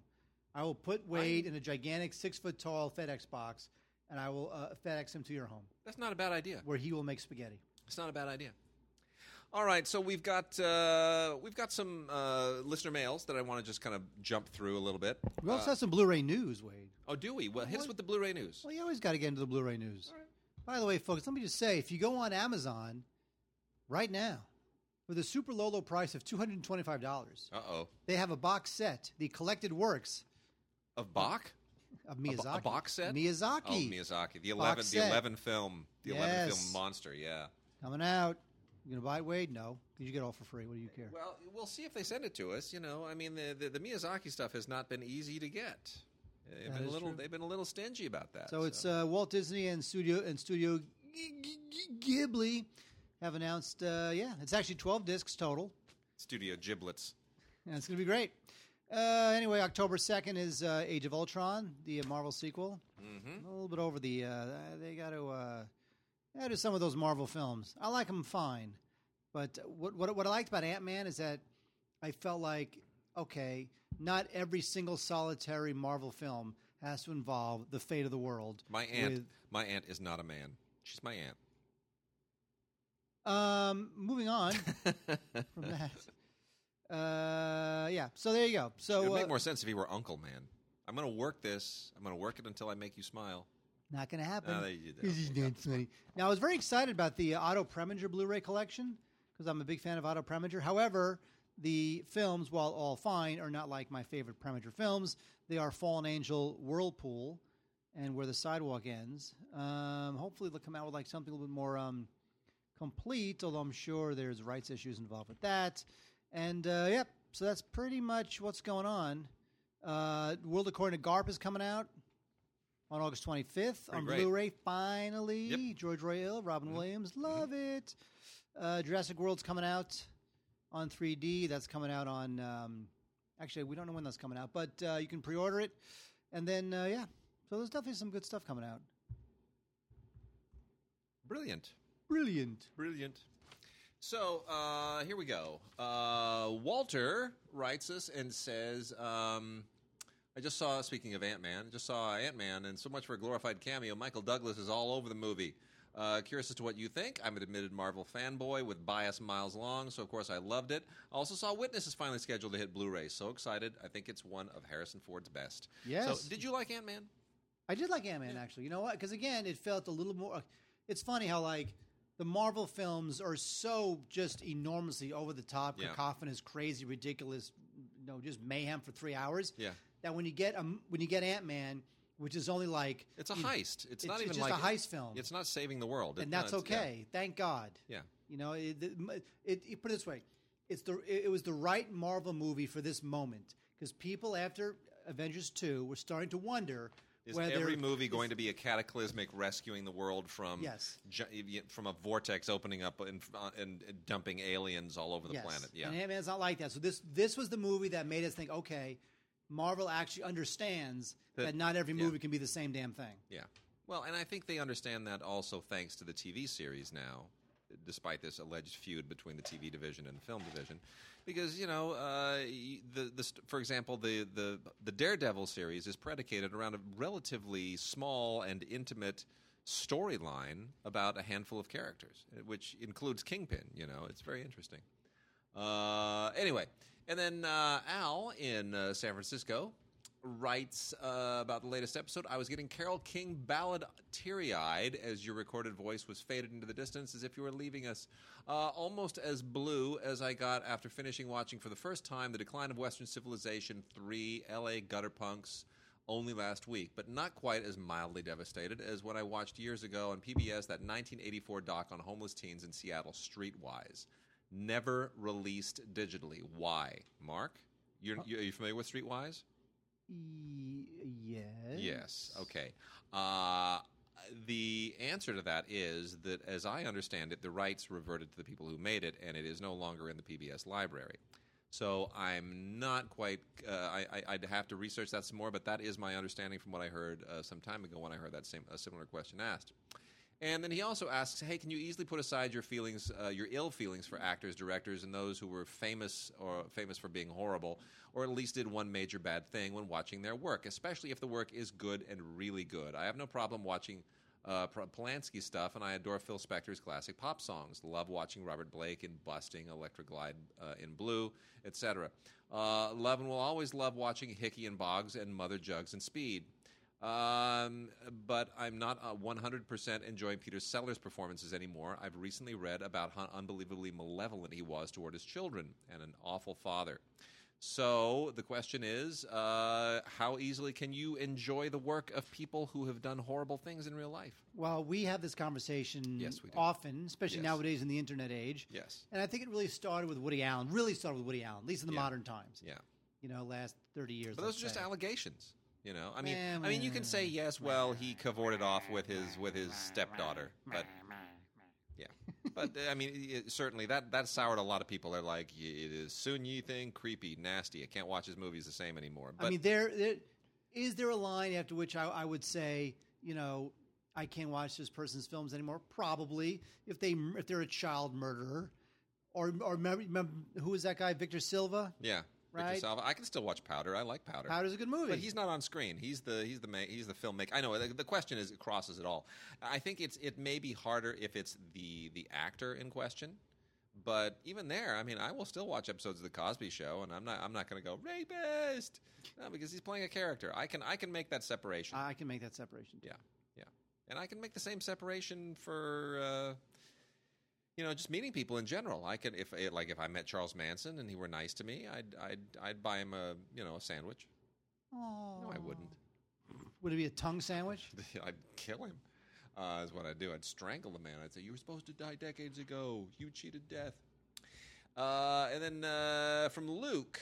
I will put Wade in a gigantic six foot tall FedEx box, and I will uh, FedEx him to your home, That's not a bad idea. where he will make spaghetti. It's not a bad idea. All right, so we've got uh, we've got some uh, listener mails that I want to just kind of jump through a little bit. We also Uh, have some Blu-ray news, Wade. oh, do we? Well, hit us What? with the Blu-ray news. Well, you always got to get into the Blu-ray news. By the way, folks, let me just say, if you go on Amazon right now for the super low low price of two hundred and twenty-five dollars, Uh oh, they have a box set, the collected works of Bach. of Miyazaki. A, box set? Miyazaki. Oh, Miyazaki. The eleven, the eleven film, the eleven film monster. Yeah. coming out. You gonna buy it, Wade? No, because you get all for free. What do you care? Well, we'll see if they send it to us. You know, I mean, the the, the Miyazaki stuff has not been easy to get. They've That been a little. true. They've been a little stingy about that. So it's uh, Walt Disney and Studio and Studio Ghibli have announced. Uh, yeah, it's actually twelve discs total, Studio Giblets. and it's gonna be great. Uh, anyway, October second is uh, Age of Ultron, the uh, Marvel sequel. Mm-hmm. A little bit over the. Uh, they got to. Yeah, do some of those Marvel films. I like them fine, but what what, what I liked about Ant Man is that I felt like okay, not every single solitary Marvel film has to involve the fate of the world. My aunt. with- My aunt is not a man. She's my aunt. Um, moving on from that. Uh, yeah. So there you go. So it would make uh, more sense if he were Uncle Man. I'm going to work this. I'm going to work it until I make you smile. Not going to happen. No, they- they- Because he's not. Now I was very excited about the uh, Otto Preminger Blu-ray collection because I'm a big fan of Otto Preminger. However, the films, while all fine, are not like my favorite Preminger films. They are Fallen Angel, Whirlpool, and Where the Sidewalk Ends. Um, hopefully, they'll come out with like something a little bit more um, complete. Although I'm sure there's rights issues involved with that. And uh, yep, so that's pretty much what's going on. Uh, World According to Garp is coming out on August 25th on great. Blu-ray. Finally, Yep. Mm-hmm. George Roy Hill, Robin Williams, love it. Uh, Jurassic World's coming out on 3D. That's coming out on. Um, actually, we don't know when that's coming out, but uh, you can pre-order it. And then uh, yeah, so there's definitely some good stuff coming out. Brilliant. Brilliant. Brilliant. So uh, here we go. Uh, Walter writes us and says, um, "I just saw. Speaking of Ant Man, just saw Ant Man, and so much for a glorified cameo. Michael Douglas is all over the movie. Uh, curious as to what you think. I'm an admitted Marvel fanboy with bias miles long, so of course I loved it. I also saw Witness is finally scheduled to hit Blu-ray. So excited! I think it's one of Harrison Ford's best. Yes. So did you like Ant Man? I did like Ant Man actually. You know what? Because again, it felt a little more. It's funny how like the Marvel films are so just enormously over the top, Yeah. cacophonous, crazy, ridiculous, you know, just mayhem for three hours. Yeah. That when you get um, when you get Ant Man, which is only like It's a heist. It's, it's- not it's even just like a heist film. It's not saving the world, and It- no, that's yeah. okay. Thank God. Yeah. You know, it, it, it, put it this way: it's the it, it was the right Marvel movie for this moment because people after Avengers two were starting to wonder Is whether every movie going to be a cataclysmic rescuing the world from Yes. ju- from a vortex opening up and, uh, and, and dumping aliens all over the Yes. planet? Yeah, And Ant Man's not like that. So this this was the movie that made us think, okay, Marvel actually understands That- that, not every yeah. movie can be the same damn thing. yeah. Well, and I think they understand that also thanks to the TV series now, despite this alleged feud between the TV division and the film division, because you know uh, the the for example the the the Daredevil series is predicated around a relatively small and intimate storyline about a handful of characters, which includes Kingpin. You know, it's very interesting. Uh, anyway, and then uh, Al in uh, San Francisco writes uh, about the latest episode. I was getting Carole King ballad teary eyed as your recorded voice was faded into the distance as if you were leaving us. Uh, almost as blue as I got after finishing watching for the first time The Decline of Western Civilization 3 LA Gutter Punks only last week, but not quite as mildly devastated as when I watched years ago on PBS that 1984 doc on homeless teens in Seattle, Streetwise. Never released digitally. Why? Mark? You're, you, are you familiar with Streetwise? E- yes. Yes. Okay. Uh, the answer to that is that, as I understand it, the rights reverted to the people who made it, and it is no longer in the PBS library. So I'm not quite. Uh, I, I'd have to research that some more, but that is my understanding from what I heard uh, some time ago when I heard that same a similar question asked. And then he also asks, "Hey, can you easily put aside your feelings, uh, your ill feelings for actors, directors, and those who were famous or famous for being horrible, or at least did one major bad thing when watching their work, especially if the work is good and really good? I have no problem watching." Uh, Polanski stuff, and I adore Phil Spector's classic pop songs. Love watching Robert Blake in Busting, Electra Glide uh, in Blue, etc. Uh, love and will always love watching Hickey and Boggs and Mother Jugs and Speed. Um, but I'm not uh, 100% enjoying Peter Sellers' performances anymore. I've recently read about how unbelievably malevolent he was toward his children and an awful father. So the question is, uh, how easily can you enjoy the work of people who have done horrible things in real life? Well, we have this conversation Yes, we do. often, especially Yes. nowadays in the internet age. Yes. And I think it really started with Woody Allen. Really started with Woody Allen, at least in the Yeah. modern times. Yeah. You know, last thirty years. But those are just say. allegations. You know, I mean, Eh, I mean, you can say yes. Well, he cavorted off with his with his stepdaughter, but yeah, but uh, I mean, it, certainly that that soured a lot of people. They're like, it is Soon-Yi thing, creepy, nasty. I can't watch his movies the same anymore. But I mean, there, there is there a line after which I, I would say, you know, I can't watch this person's films anymore. Probably if they if they're a child murderer, or or remember, remember who was that guy, Victor Silva? yeah, Victor Right. Salva. I can still watch Powder. I like Powder. Powder's a good movie. But he's not on screen. He's the he's the ma- he's the filmmaker. I know the, the question is it crosses it all. I think it's it may be harder if it's the the actor in question. But even there, I mean, I will still watch episodes of the Cosby Show, and I'm not I'm not going to go rapist no, because he's playing a character. I can I can make that separation. I can make that separation. Too. yeah, yeah, and I can make the same separation for. Uh, you know, just meeting people in general. I could, if like, if I met Charles Manson and he were nice to me, I'd, I'd, I'd buy him a, you know, a sandwich. No, I wouldn't. Would it be a tongue sandwich? I'd kill him. Uh, is what I'd do. I'd strangle the man. I'd say, "You were supposed to die decades ago. You cheated death." Uh, and then uh, from Luke,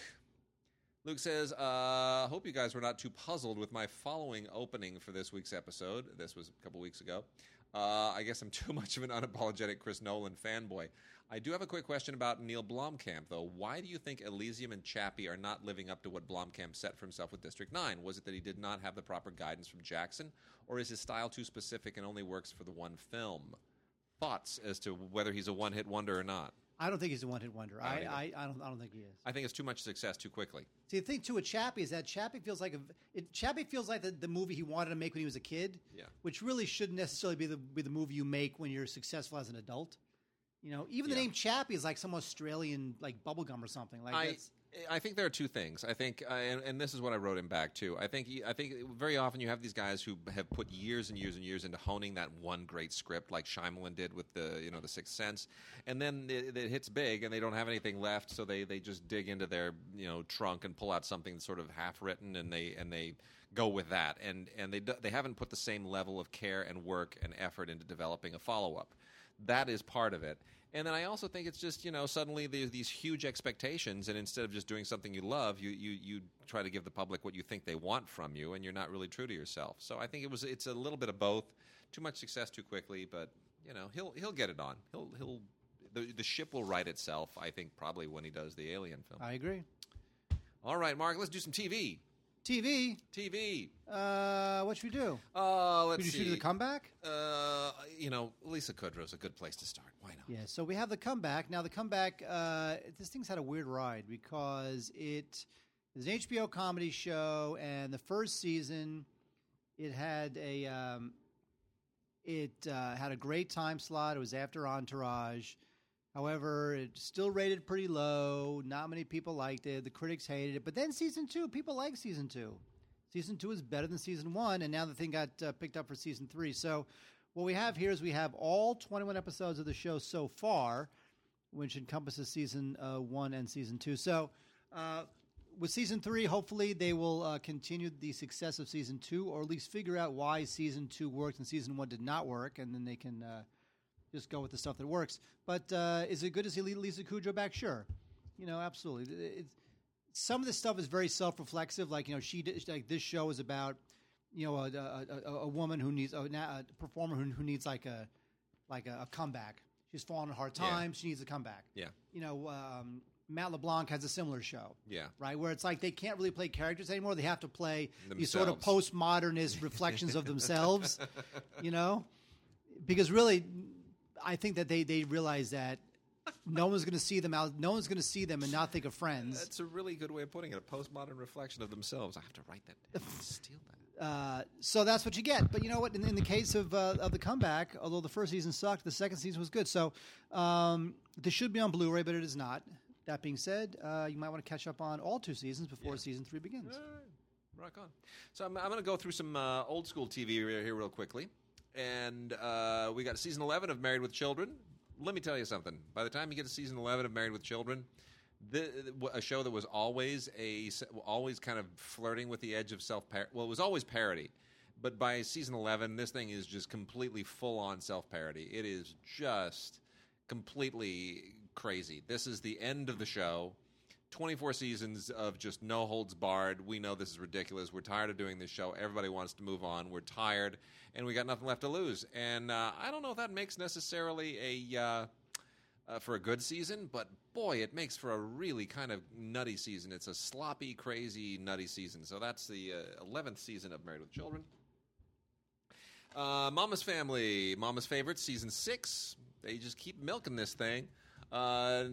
Luke says, uh, "Hope you guys were not too puzzled with my following opening for this week's episode. This was a couple weeks ago. Uh, I guess I'm too much of an unapologetic Chris Nolan fanboy. I do have a quick question about Neill Blomkamp, though. Why do you think Elysium and Chappie are not living up to what Blomkamp set for himself with District 9? Was it that he did not have the proper guidance from Jackson, or is his style too specific and only works for the one film? Thoughts as to whether he's a one hit wonder or not? I don't think he's a one-hit wonder. I I, don't I, I, don't. I don't think he is. I think it's too much success too quickly. See, the thing too with Chappie is that Chappie feels like a it, Chappie feels like the, the movie he wanted to make when he was a kid. Yeah. Which really shouldn't necessarily be the be the movie you make when you're successful as an adult. You know, even the Yeah. name Chappie is like some Australian like bubblegum or something. Like I, that's, I think there are two things. I think, uh, and, and this is what I wrote him back too. I think, I think very often you have these guys who have put years and years and years into honing that one great script, like Shyamalan did with the, you know, the Sixth Sense, and then it, it hits big, and they don't have anything left, so they they just dig into their, you know, trunk and pull out something sort of half written, and they and they go with that, and and they they haven't put the same level of care and work and effort into developing a follow up. That is part of it. And then I also think it's just you know suddenly there's these huge expectations, and instead of just doing something you love, you you you try to give the public what you think they want from you, and you're not really true to yourself. So I think it was it's a little bit of both. Too much success too quickly, but you know he'll he'll get it on. He'll he'll the the ship will right itself. I think probably when he does the Alien film. I agree. All right, Mark, let's do some TV. TV. TV. Uh, what should we do? Uh, let's Should we see. shoot to the comeback? uh, you know, Lisa Kudrow's a good place to start. Why not? Yeah, so we have the comeback. Now, the comeback, uh, this thing's had a weird ride because it it is an HBO comedy show, and the first season, it had a um, it uh, had a great time slot. It was after Entourage. However, it still rated pretty low. Not many people liked it. The critics hated it. But then season two, people like season two. Season two is better than season one, and now the thing got uh, picked up for season three. So, what we have here is we have all 21 episodes of the show so far, which encompasses season uh, one and season two. So, uh, with season three, hopefully they will uh, continue the success of season two, or at least figure out why season two worked and season one did not work, and then they can uh, just go with the stuff that works. But uh, is it good to see Lisa Kudrow back? Sure, you know, absolutely. It's, some of this stuff is very self-reflexive. Like you know, she did, like this show is about you know, a, a, a, a woman who needs a, a performer who, who needs like a like a, comeback. She's fallen on hard Yeah. times. She needs a comeback. Yeah. You know, um, Matt LeBlanc has a similar show. Yeah. Right, where it's like they can't really play characters anymore. They have to play these sort of Themselves. postmodernist reflections of themselves. You know, because really, I think that they they realize that no one's going to see them out. No one's going to see them and not think of Friends. That's a really good way of putting it. A postmodern reflection of themselves. I have to write that down. Steal that. Uh, so that's what you get. But you know what? In, in the case of uh, of the comeback, although the first season sucked, the second season was good. So um, this should be on Blu-ray, but it is not. That being said, uh, you might want to catch up on all two seasons before season three begins. Right. Rock on. So I'm, I'm going to go through some uh, old school TV here, here real quickly. And uh, we got season 11 of Married with Children. Let me tell you something. By the time you get to season 11 of Married with Children, the, a show that was always a always kind of flirting with the edge of self well it was always parody but by season 11 this thing is just completely full on self parody it is just completely crazy this is the end of the show 24 seasons of just no holds barred. We know this is ridiculous. We're tired of doing this show. Everybody wants to move on. We're tired, and we got nothing left to lose. And uh, I don't know if that makes necessarily a uh, uh, for a good season, but boy, it makes for a really kind of nutty season. It's a sloppy, crazy, nutty season. So that's the uh, 11th season of Married with Children. Uh, Mama's Family, Mama's Favorite, season six. They just keep milking this thing. Uh,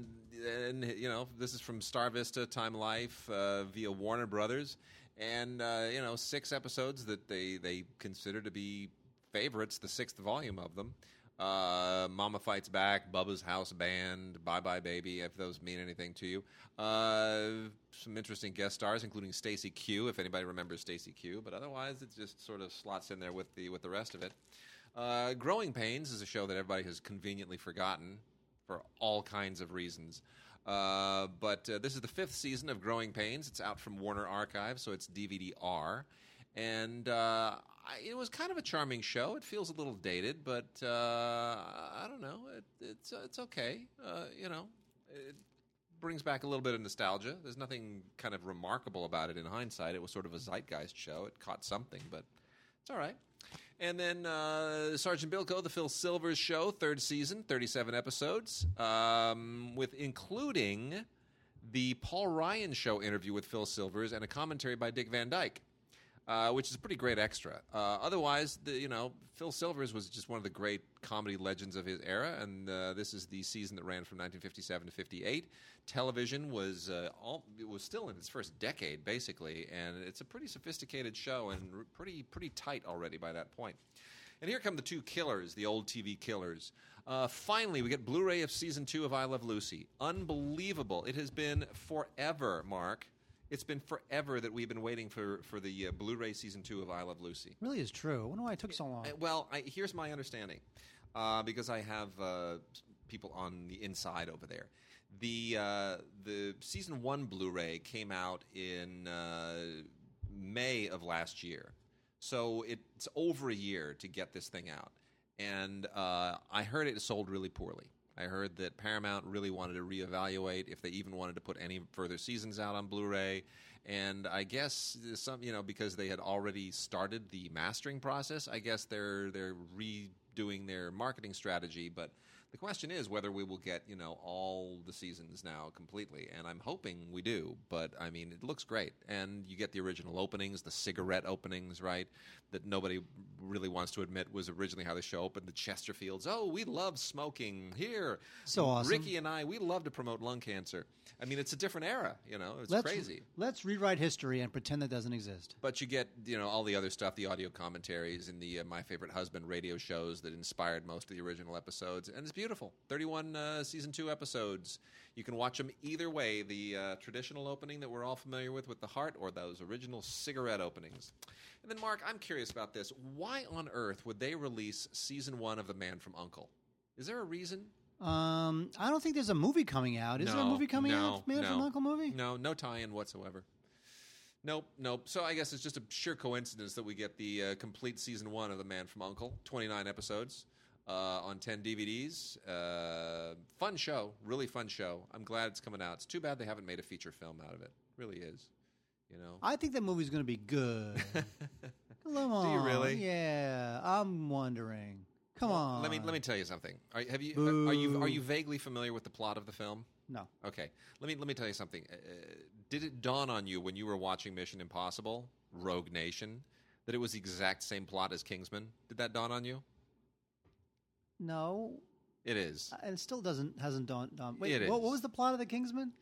and you know, this is from Star Vista, Time Life, uh, via Warner Brothers, and uh, you know, six episodes that they they consider to be favorites. The sixth volume of them. Uh, Mama Fights Back, Bubba's House Band, Bye Bye Baby, if those mean anything to you. Uh, some interesting guest stars, including Stacey Q, if anybody remembers Stacey Q, but otherwise it just sort of slots in there with the with the rest of it. Uh, Growing Pains is a show that everybody has conveniently forgotten for all kinds of reasons. Uh, but uh, this is the fifth season of Growing Pains. It's out from Warner Archive, so it's DVD R. And uh, I, it was kind of a charming show. It feels a little dated, but uh, I don't know. It, it's uh, it's okay. Uh, you know, it brings back a little bit of nostalgia. There's nothing kind of remarkable about it in hindsight. It was sort of a zeitgeist show. It caught something, but it's all right. And then uh, Sergeant Bilko, the Phil Silvers Show, third season, 37 episodes, um, with including the Paul Ryan Show interview with Phil Silvers and a commentary by Dick Van Dyke. Uh, which is a pretty great extra. Uh, otherwise, the, you know, Phil Silvers was just one of the great comedy legends of his era, and uh, this is the season that ran from 1957 to 58. Television was uh, all, it was still in its first decade, basically, and it's a pretty sophisticated show and pretty pretty tight already by that point. And here come the two killers, the old TV killers. Uh, finally, we get Blu-ray of season two of I Love Lucy. Unbelievable! It has been forever, Mark. It's been forever that we've been waiting for for the uh, Blu-ray season two of I Love Lucy. Really is true. I wonder why it took so long. Uh, well, I, here's my understanding, uh, because I have uh, people on the inside over there. The uh, the season one Blu-ray came out in uh, May of last year, so it's over a year to get this thing out. And uh, I heard it sold really poorly. I heard that Paramount really wanted to reevaluate if they even wanted to put any further seasons out on Blu-ray. And I guess some, you know, because they had already started the mastering process, I guess they're they're redoing their marketing strategy. But the question is whether we will get, you know, all the seasons now completely. And I'm hoping we do. But I mean, it looks great, and you get the original openings, the cigarette openings, right? That nobody really wants to admit was originally how the show opened. The Chesterfields. Oh, we love smoking here. So awesome. Ricky and I, we love to promote lung cancer. I mean, it's a different era. You know, it's let's, crazy. Let's rewrite history and pretend that doesn't exist. But you get, you know, all the other stuff, the audio commentaries and the uh, My Favorite Husband radio shows that inspired most of the original episodes, and it's beautiful. Thirty-one uh, season two episodes. You can watch them either way: the uh, traditional opening that we're all familiar with with the heart, or those original cigarette openings. And then, Mark, I'm curious about this. Why on earth would they release season one of The Man from Uncle? Is there a reason? Um, I don't think there's a movie coming out. Is there a movie coming no, out? Man no. from Uncle movie? No, no tie-in whatsoever. Nope, nope. So I guess it's just a sheer coincidence that we get the uh, complete season one of The Man from Uncle, 29 episodes uh, on 10 DVDs. Uh, fun show, really fun show. I'm glad it's coming out. It's too bad they haven't made a feature film out of it. Really is, you know. I think that movie's going to be good. Come on. Do you really? Yeah, I'm wondering. Come on. Let me let me tell you something. Are, have you are you are you vaguely familiar with the plot of the film? No. Okay. Let me let me tell you something. Uh, did it dawn on you when you were watching Mission Impossible: Rogue Nation that it was the exact same plot as Kingsman? Did that dawn on you? No. It is. And it still doesn't hasn't dawned. dawned. Wait, It what, what is. was the plot of the Kingsman?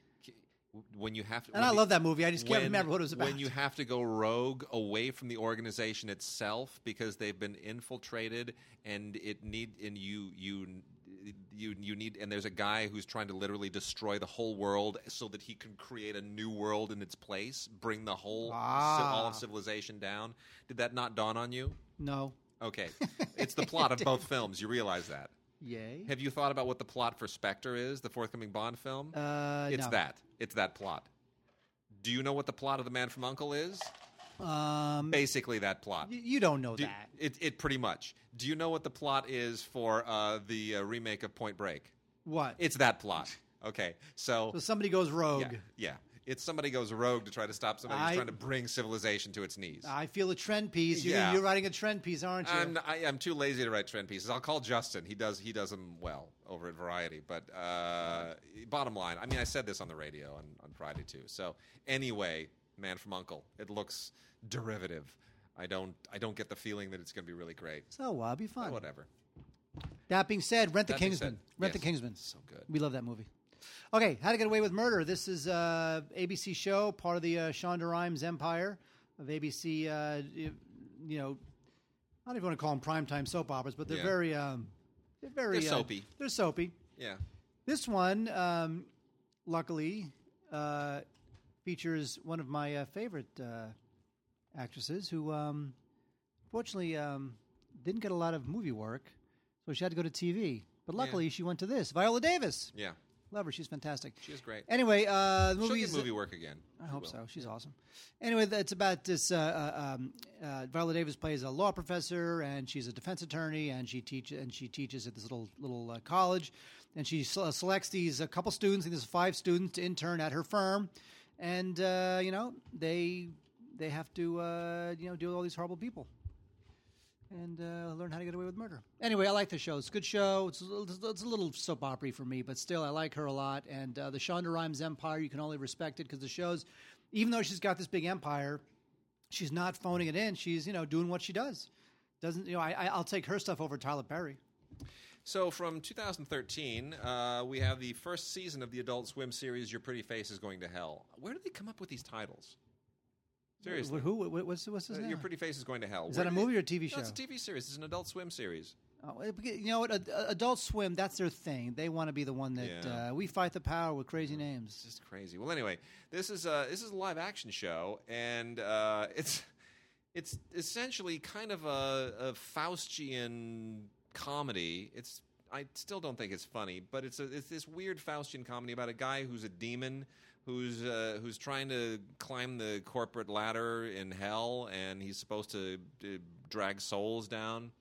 When you have to, And I love that movie. I just can't remember what it was about. When you have to go rogue away from the organization itself because they've been infiltrated, and it need and you you you you need and there's a guy who's trying to literally destroy the whole world so that he can create a new world in its place, bring the whole ci- all Ah. of civilization down. Did that not dawn on you? no. Okay, it's the plot of both films. You realize that. Yay. Have you thought about what the plot for Spectre is, the forthcoming Bond film? Uh, it's no. that. It's that plot. Do you know what the plot of The Man from Uncle is? Um, Basically, that plot. y- you don't know Do- that. it, it pretty much. Do you know what the plot is for uh, the uh, remake of Point Break? What? It's that plot. Okay, so so somebody goes rogue. yeah, yeah, it's somebody goes rogue to try to stop somebody who's trying to bring civilization to its knees. I feel a trend piece. You're, Yeah. you're writing a trend piece, aren't you? I'm, I, I'm too lazy to write trend pieces. I'll call Justin. He does he does them well over at Variety. But uh, bottom line, I mean, I said this on the radio on, on Friday too. So anyway, Man from Uncle, it looks derivative. I don't I don't get the feeling that it's going to be really great. so uh, be fun. Whatever. That being said, Rent the That Kingsman. Rent the yes, Kingsman. So good. We love that movie. Okay, How to Get Away with Murder. This is uh, ABC show, part of the uh, Shonda Rhimes empire of ABC. Uh, you, you know, I don't even want to call them primetime soap operas, but they're Yeah. very, um, they're very They're uh, soapy. they're soapy. Yeah. This one, um, luckily, uh, features one of my uh, favorite uh, actresses who, um, fortunately, um, didn't get a lot of movie work, so she had to go to TV. But luckily, she went to this. Viola Davis. Yeah. Love her. She's fantastic. She's great. Anyway, uh, the She'll movie movie work again. I hope so. She's awesome. Anyway, it's about this. Uh, uh, um, uh, Viola Davis plays a law professor, and she's a defense attorney, and she teaches and she teaches at this little little uh, college, and she se- selects these a couple students. I think there's five students to intern at her firm, and uh, you know they they have to uh, you know deal with all these horrible people. And uh, learn how to get away with murder. Anyway, I like the show. It's a good show. It's a little, it's a little soap opera for me, but still, I like her a lot. And uh, the Shonda Rhimes empire, you can only respect it because the show's, even though she's got this big empire, she's not phoning it in. She's you know doing what she does. Doesn't you know? I, I I'll take her stuff over Tyler Perry. So from 2013, uh, we have the first season of the Adult Swim series. Your Pretty Face is Going to Hell. Where do they come up with these titles? Seriously. Who? who what's what's his Uh, name? Your Pretty Face is Going to Hell. Is that a movie or a TV No, show? it's a TV series. It's an Adult Swim series. Oh, it- you know what? Ad- Adult Swim. That's their thing. They want to be the one that Yeah. uh, we fight the power with crazy names. It's just crazy. Well, anyway, this is a this is a live action show, and uh, it's it's essentially kind of a, a Faustian comedy. It's I still don't think it's funny, but it's a it's this weird Faustian comedy about a guy who's a demon who's uh, who's trying to climb the corporate ladder in hell, and he's supposed to uh, drag souls down.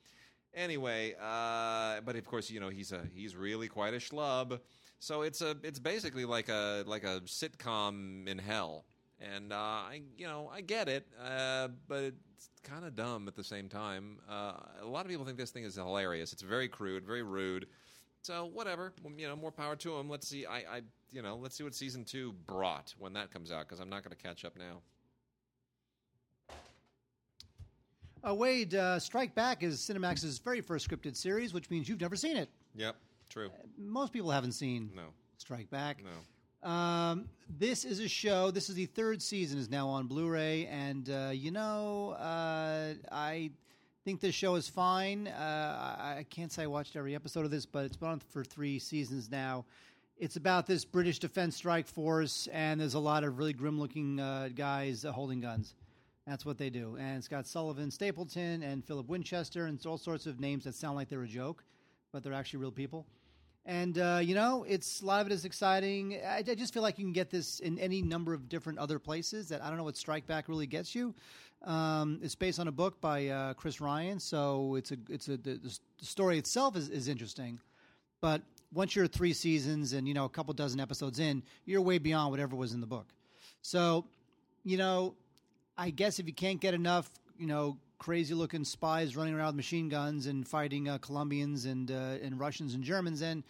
Anyway, uh, but of course, you know he's a he's really quite a schlub. So it's a it's basically like a like a sitcom in hell, and uh, I you know I get it, uh, but it's kind of dumb at the same time. Uh, a lot of people think this thing is hilarious. It's very crude, very rude. So whatever, you know, more power to him. Let's see. I, I you know, let's see what season two brought when that comes out because I'm not going to catch up now. Uh, Wade, uh, Strike Back is Cinemax's very first scripted series, which means you've never seen it. Yep, true. Most people haven't seen No, Strike Back. no. Um, this is a show. This is the third season. is now on Blu-ray, and uh, you know, uh, I think this show is fine. Uh, I, I can't say I watched every episode of this, but it's been on for three seasons now. It's about this British Defense Strike Force, and there's a lot of really grim-looking uh, guys uh, holding guns. That's what they do, and it's got Sullivan Stapleton and Philip Winchester, and all sorts of names that sound like they're a joke, but they're actually real people. And uh, you know, it's a lot of it is exciting. I, I just feel like you can get this in any number of different other places. That I don't know what Strike Back really gets you. Um, it's based on a book by uh, Chris Ryan, so it's a it's a the, the story itself is, is interesting, but once you're three seasons and you know a couple dozen episodes in, you're way beyond whatever was in the book. So, you know, I guess if you can't get enough, you know, crazy looking spies running around with machine guns and fighting uh, Colombians and uh, and Russians and Germans. And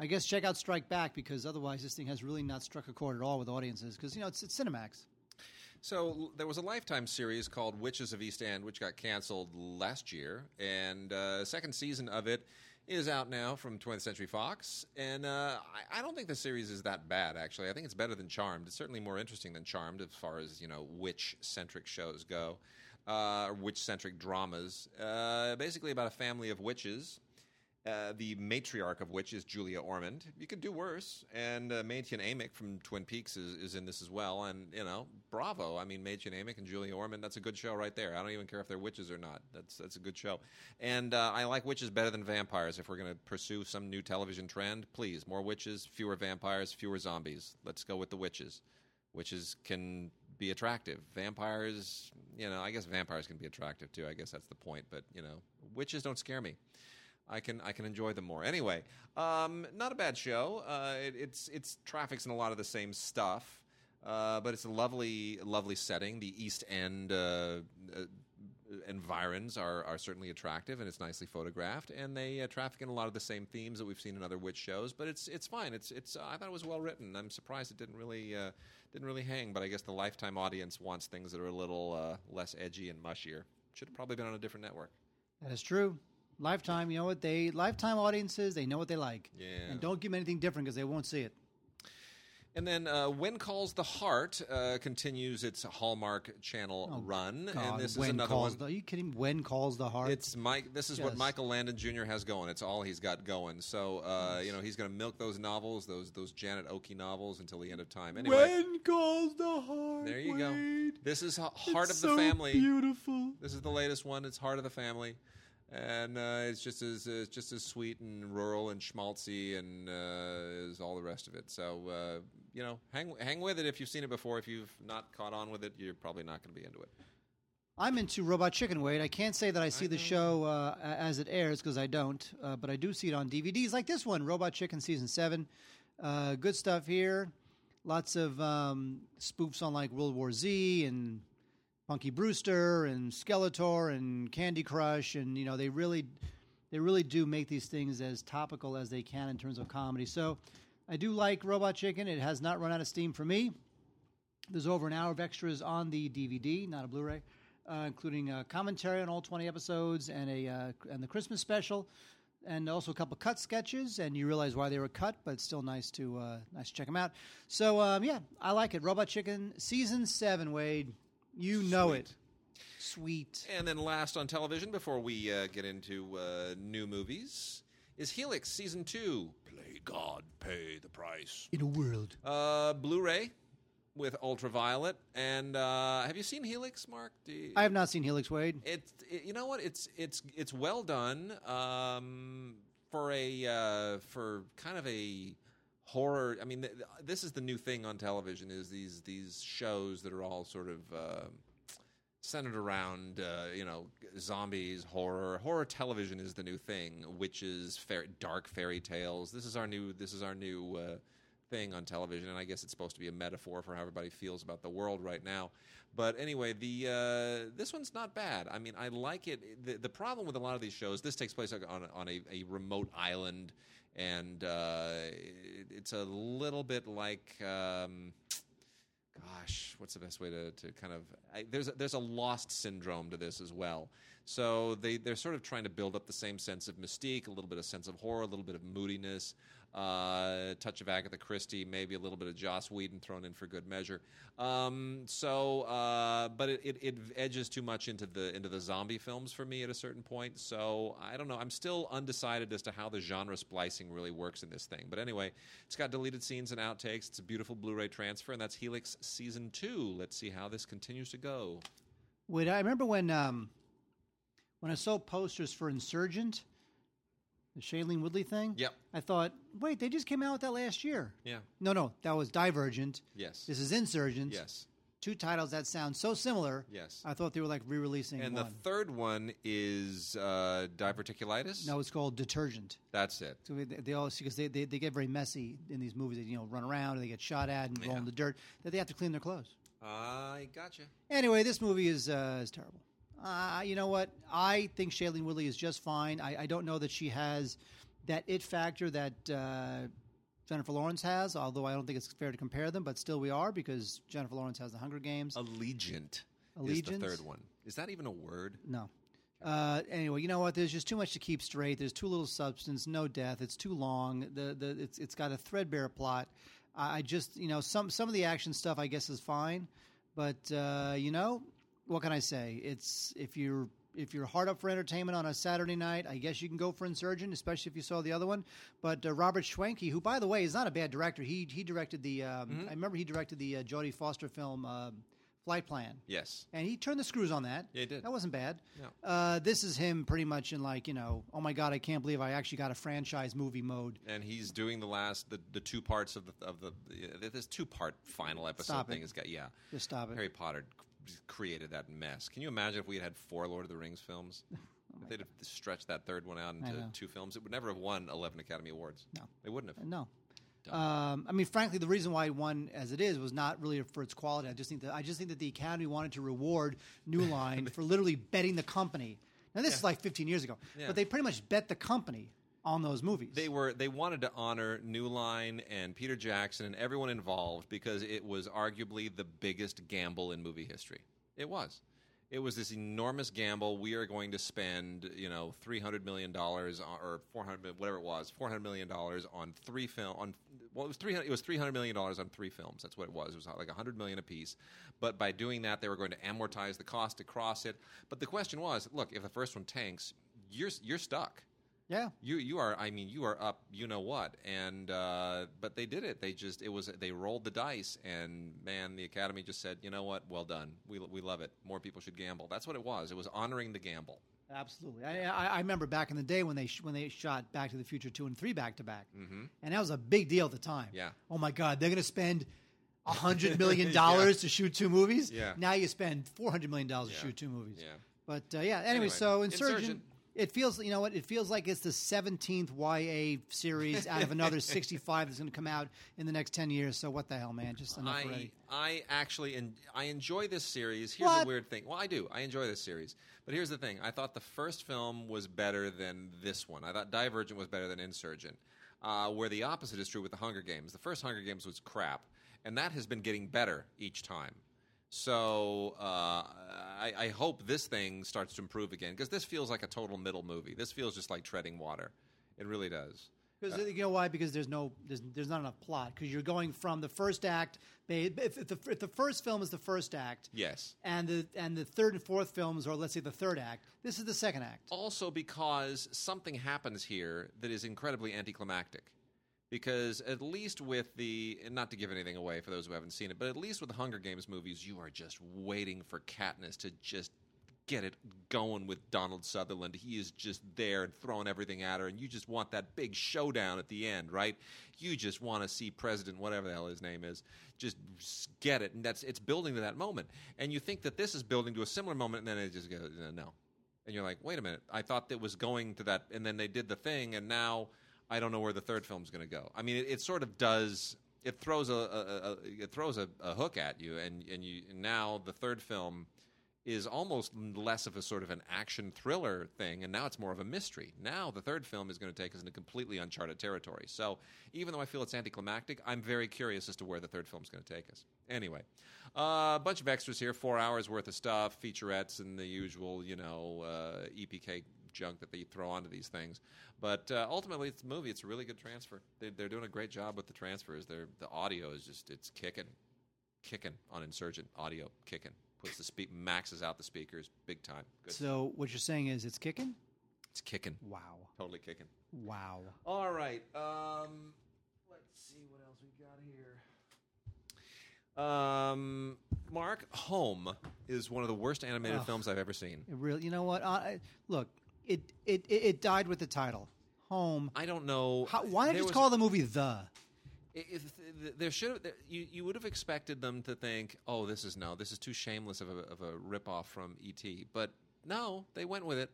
I guess check out Strike Back because otherwise this thing has really not struck a chord at all with audiences because you know it's, it's Cinemax. So there was a Lifetime series called Witches of East End, which got canceled last year, and uh, second season of it is out now from 20th Century Fox. And uh, I, I don't think the series is that bad. Actually, I think it's better than Charmed. It's certainly more interesting than Charmed as far as you know witch-centric shows go, uh, or witch-centric dramas. Uh, basically, about a family of witches. Uh, the matriarch of which is Julia Ormond. You could do worse. And uh, Mädchen Amick from Twin Peaks is, is in this as well. And, you know, bravo. I mean, Mädchen Amick and Julia Ormond, that's a good show right there. I don't even care if they're witches or not. That's, that's a good show. And uh, I like witches better than vampires. If we're going to pursue some new television trend, please, more witches, fewer vampires, fewer zombies. Let's go with the witches. Witches can be attractive. Vampires, you know, I guess vampires can be attractive too. I guess that's the point. But, you know, witches don't scare me. I can I can enjoy them more. Anyway, um, not a bad show. Uh, it, it's it's traffics in a lot of the same stuff, uh, but it's a lovely lovely setting. The East End. Uh, uh, environs are, are certainly attractive and it's nicely photographed and they uh, traffic in a lot of the same themes that we've seen in other witch shows but it's it's fine it's it's I thought it was well written I'm surprised it didn't really uh, didn't really hang but I guess the lifetime audience wants things that are a little less edgy and mushier should have probably been on a different network That is true. Lifetime, you know what they Lifetime audiences, they know what they like. Yeah. And don't give them anything different because they won't see it. And then uh, When Calls the Heart uh, continues its Hallmark Channel run, Oh, God, and this is another calls one. the, are you kidding? When calls the heart? It's Mike. This is what Michael Landon Jr. has going. It's all he's got going. So uh, you know he's going to milk those novels, those those Janette Oke novels, until the end of time. Anyway, when calls the heart. there you go. This is Heart It's of the so Family. Beautiful. This is the latest one. It's Heart of the Family, and uh, it's just as uh, just as sweet and rural and schmaltzy and uh, as all the rest of it. So uh, you know, hang hang with it if you've seen it before. If you've not caught on with it, you're probably not going to be into it. I'm into Robot Chicken, Wade. I can't say that I see the show uh, as it airs because I don't, uh, but I do see it on DVDs like this one, Robot Chicken Season 7. Uh, good stuff here. Lots of um, spoofs on like World War Z and Punky Brewster and Skeletor and Candy Crush, and you know they really, they really do make these things as topical as they can in terms of comedy. So, I do like Robot Chicken. It has not run out of steam for me. There's over an hour of extras on the DVD, not a Blu-ray, uh, including a commentary on all 20 episodes and a uh, and the Christmas special, and also a couple cut sketches. And you realize why they were cut, but it's still nice to uh, nice to check them out. So um, yeah, I like it. Robot Chicken season seven. Wade, you know Sweet. it. Sweet. And then last on television, before we uh, get into uh, new movies, is Helix season two. Play God, pay the price. In a world. Uh, Blu-ray with Ultraviolet. And uh, have you seen Helix, Mark? Do you- I have not seen Helix Wade. It's it, you know what it's it's it's well done um, for a uh, for kind of a horror. I mean, th- th- this is the new thing on television: is these these shows that are all sort of. Uh, Centered around, uh, you know, zombies, horror. Horror television is the new thing. Witches, fair, dark fairy tales. This is our new. This is our new uh, thing on television, and I guess it's supposed to be a metaphor for how everybody feels about the world right now. But anyway, the uh, this one's not bad. I mean, I like it. The, the problem with a lot of these shows, this takes place on on a, a remote island, and uh, it's a little bit like. Um, gosh, what's the best way to, to kind of I, there's a, there's a lost syndrome to this as well. So they they're sort of trying to build up the same sense of mystique, a little bit of sense of horror, a little bit of moodiness, uh, touch of Agatha Christie, maybe a little bit of Joss Whedon thrown in for good measure. Um, so, uh, but it, it, it edges too much into the into the zombie films for me at a certain point. So I don't know. I'm still undecided as to how the genre splicing really works in this thing. But anyway, it's got deleted scenes and outtakes. It's a beautiful Blu-ray transfer, and that's Helix season two. Let's see how this continues to go. Wait, I remember when um, when I saw posters for Insurgent, the Shailene Woodley thing. Yep. I thought, wait, they just came out with that last year. Yeah. No, no, that was Divergent. Yes. This is Insurgent. Yes. Two titles that sound so similar. Yes. I thought they were like re-releasing And one. the third one is uh, diverticulitis. no, it's called Detergent. that's it. So they, they all because they, they, they get very messy in these movies. They you know run around and they get shot at and roll Yeah. in the dirt. That they have to clean their clothes. I gotcha. Anyway, this movie is uh, is terrible. Uh, you know what? I think Shailene Woodley is just fine. I, I don't know that she has that it factor that uh, Jennifer Lawrence has, although I don't think it's fair to compare them, but still we are because Jennifer Lawrence has the Hunger Games. Allegiant. Is the third one. Is that even a word? No. Uh, anyway, you know what? There's just too much to keep straight. There's too little substance, no death. It's too long. The the it's it's got a threadbare plot. I I just you know some some of the action stuff I guess is fine, but uh, you know what can I say? It's if you're if you're hard up for entertainment on a Saturday night, I guess you can go for Insurgent, especially if you saw the other one. But uh, Robert Schwentke, who by the way is not a bad director, he he directed the um, I remember he directed the uh, Jodie Foster film uh, Flight Plan Yes. and he turned the screws on that. Yeah, he did. That wasn't bad. No. Uh, this is him pretty much in like you know, oh my god, I can't believe I actually got a franchise movie mode. And he's doing the last the, the two parts of the of the, this two part final episode Stop thing. it. Has got yeah. Just stop it. Harry Potter created that mess. Can you imagine if we had had four Lord of the Rings films? if they'd have stretched that third one out into two films, it would never have won eleven Academy Awards. No. they wouldn't have. No. Um, I mean, frankly, the reason why it won as it is was not really for its quality. I just think that I just think that the Academy wanted to reward New Line for literally betting the company. Now, this is like 15 years ago, Yeah. but they pretty much bet the company on those movies. They were they wanted to honor New Line and Peter Jackson and everyone involved because it was arguably the biggest gamble in movie history. It was. It was this enormous gamble. We are going to spend, you know, three hundred million dollars or four hundred, whatever it was, four hundred million dollars on three film. On well, it was three hundred. It was three hundred million dollars on three films. That's what it was. It was like a hundred million apiece. But by doing that, they were going to amortize the cost across it. But the question was, look, if the first one tanks, you're you're stuck yeah. you you are I mean you are up you know what and uh, but they did it they just it was they rolled the dice and man the academy just said you know what well done we we love it more people should gamble that's what it was it was honoring the gamble Absolutely. I, I, I remember back in the day when they sh- when they shot Back to the Future two and three back to back, and that was a big deal at the time. Yeah. Oh my God, they're going to spend a hundred million dollars to shoot two movies. Yeah. Now you spend four hundred million dollars to Yeah. shoot two movies. Yeah. But uh, yeah. Anyway, Anyway, so Insurgent. Insurgent. It feels, you know what? It feels like it's the seventeenth YA series out of another sixty-five that's going to come out in the next ten years. So what the hell, man? Just enough I already. I actually en- I enjoy this series. Here's What? a weird thing. Well, I do. I enjoy this series. But here's the thing. I thought the first film was better than this one. I thought Divergent was better than Insurgent. Uh, where the opposite is true with the Hunger Games. The first Hunger Games was crap, and that has been getting better each time. So uh, I, I hope this thing starts to improve again because this feels like a total middle movie. This feels just like treading water. It really does. Because you know why? Because there's no there's, there's not enough plot. Because you're going from the first act. If, if, the, if the first film is the first act, Yes. and the and the third and fourth films, or let's say the third act, this is the second act. also because something happens here that is incredibly anticlimactic. Because at least with the, not to give anything away for those who haven't seen it, but at least with the Hunger Games movies, you are just waiting for Katniss to just get it going with Donald Sutherland. He is just there and throwing everything at her, and you just want that big showdown at the end, right? You just want to see President, whatever the hell his name is, just get it, and that's it's building to that moment. And you think that this is building to a similar moment, and then it just goes, no. And you're like, wait a minute, I thought that was going to that, and then they did the thing, and now I don't know where the third film's going to go. I mean, it, it sort of does. It throws a, a, a it throws a, a hook at you, and and you and now the third film is almost less of a sort of an action thriller thing, and now it's more of a mystery. Now the third film is going to take us into completely uncharted territory. So even though I feel it's anticlimactic, I'm very curious as to where the third film is going to take us. Anyway, uh, a bunch of extras here, four hours worth of stuff, featurettes, and the usual, you know, uh, EPK junk that they throw onto these things. But uh, ultimately, it's a movie. It's a really good transfer. They, they're doing a great job with the transfers. They're, the audio is just it's kicking, kicking on Insurgent audio, kicking. Puts the speak maxes out the speakers big time. Good. So what you're saying is it's kicking? It's kicking, Wow, totally kicking. wow. All right. Um, let's see what else we got here. Um, Mark, Home is one of the worst animated films I've ever seen. Really, you know what? I, look, it, it it died with the title, Home. I don't know. How, why not just was- call the movie The? If there should have, you you would have expected them to think, oh, this is no, this is too shameless of a of a ripoff from ET. But no, they went with it.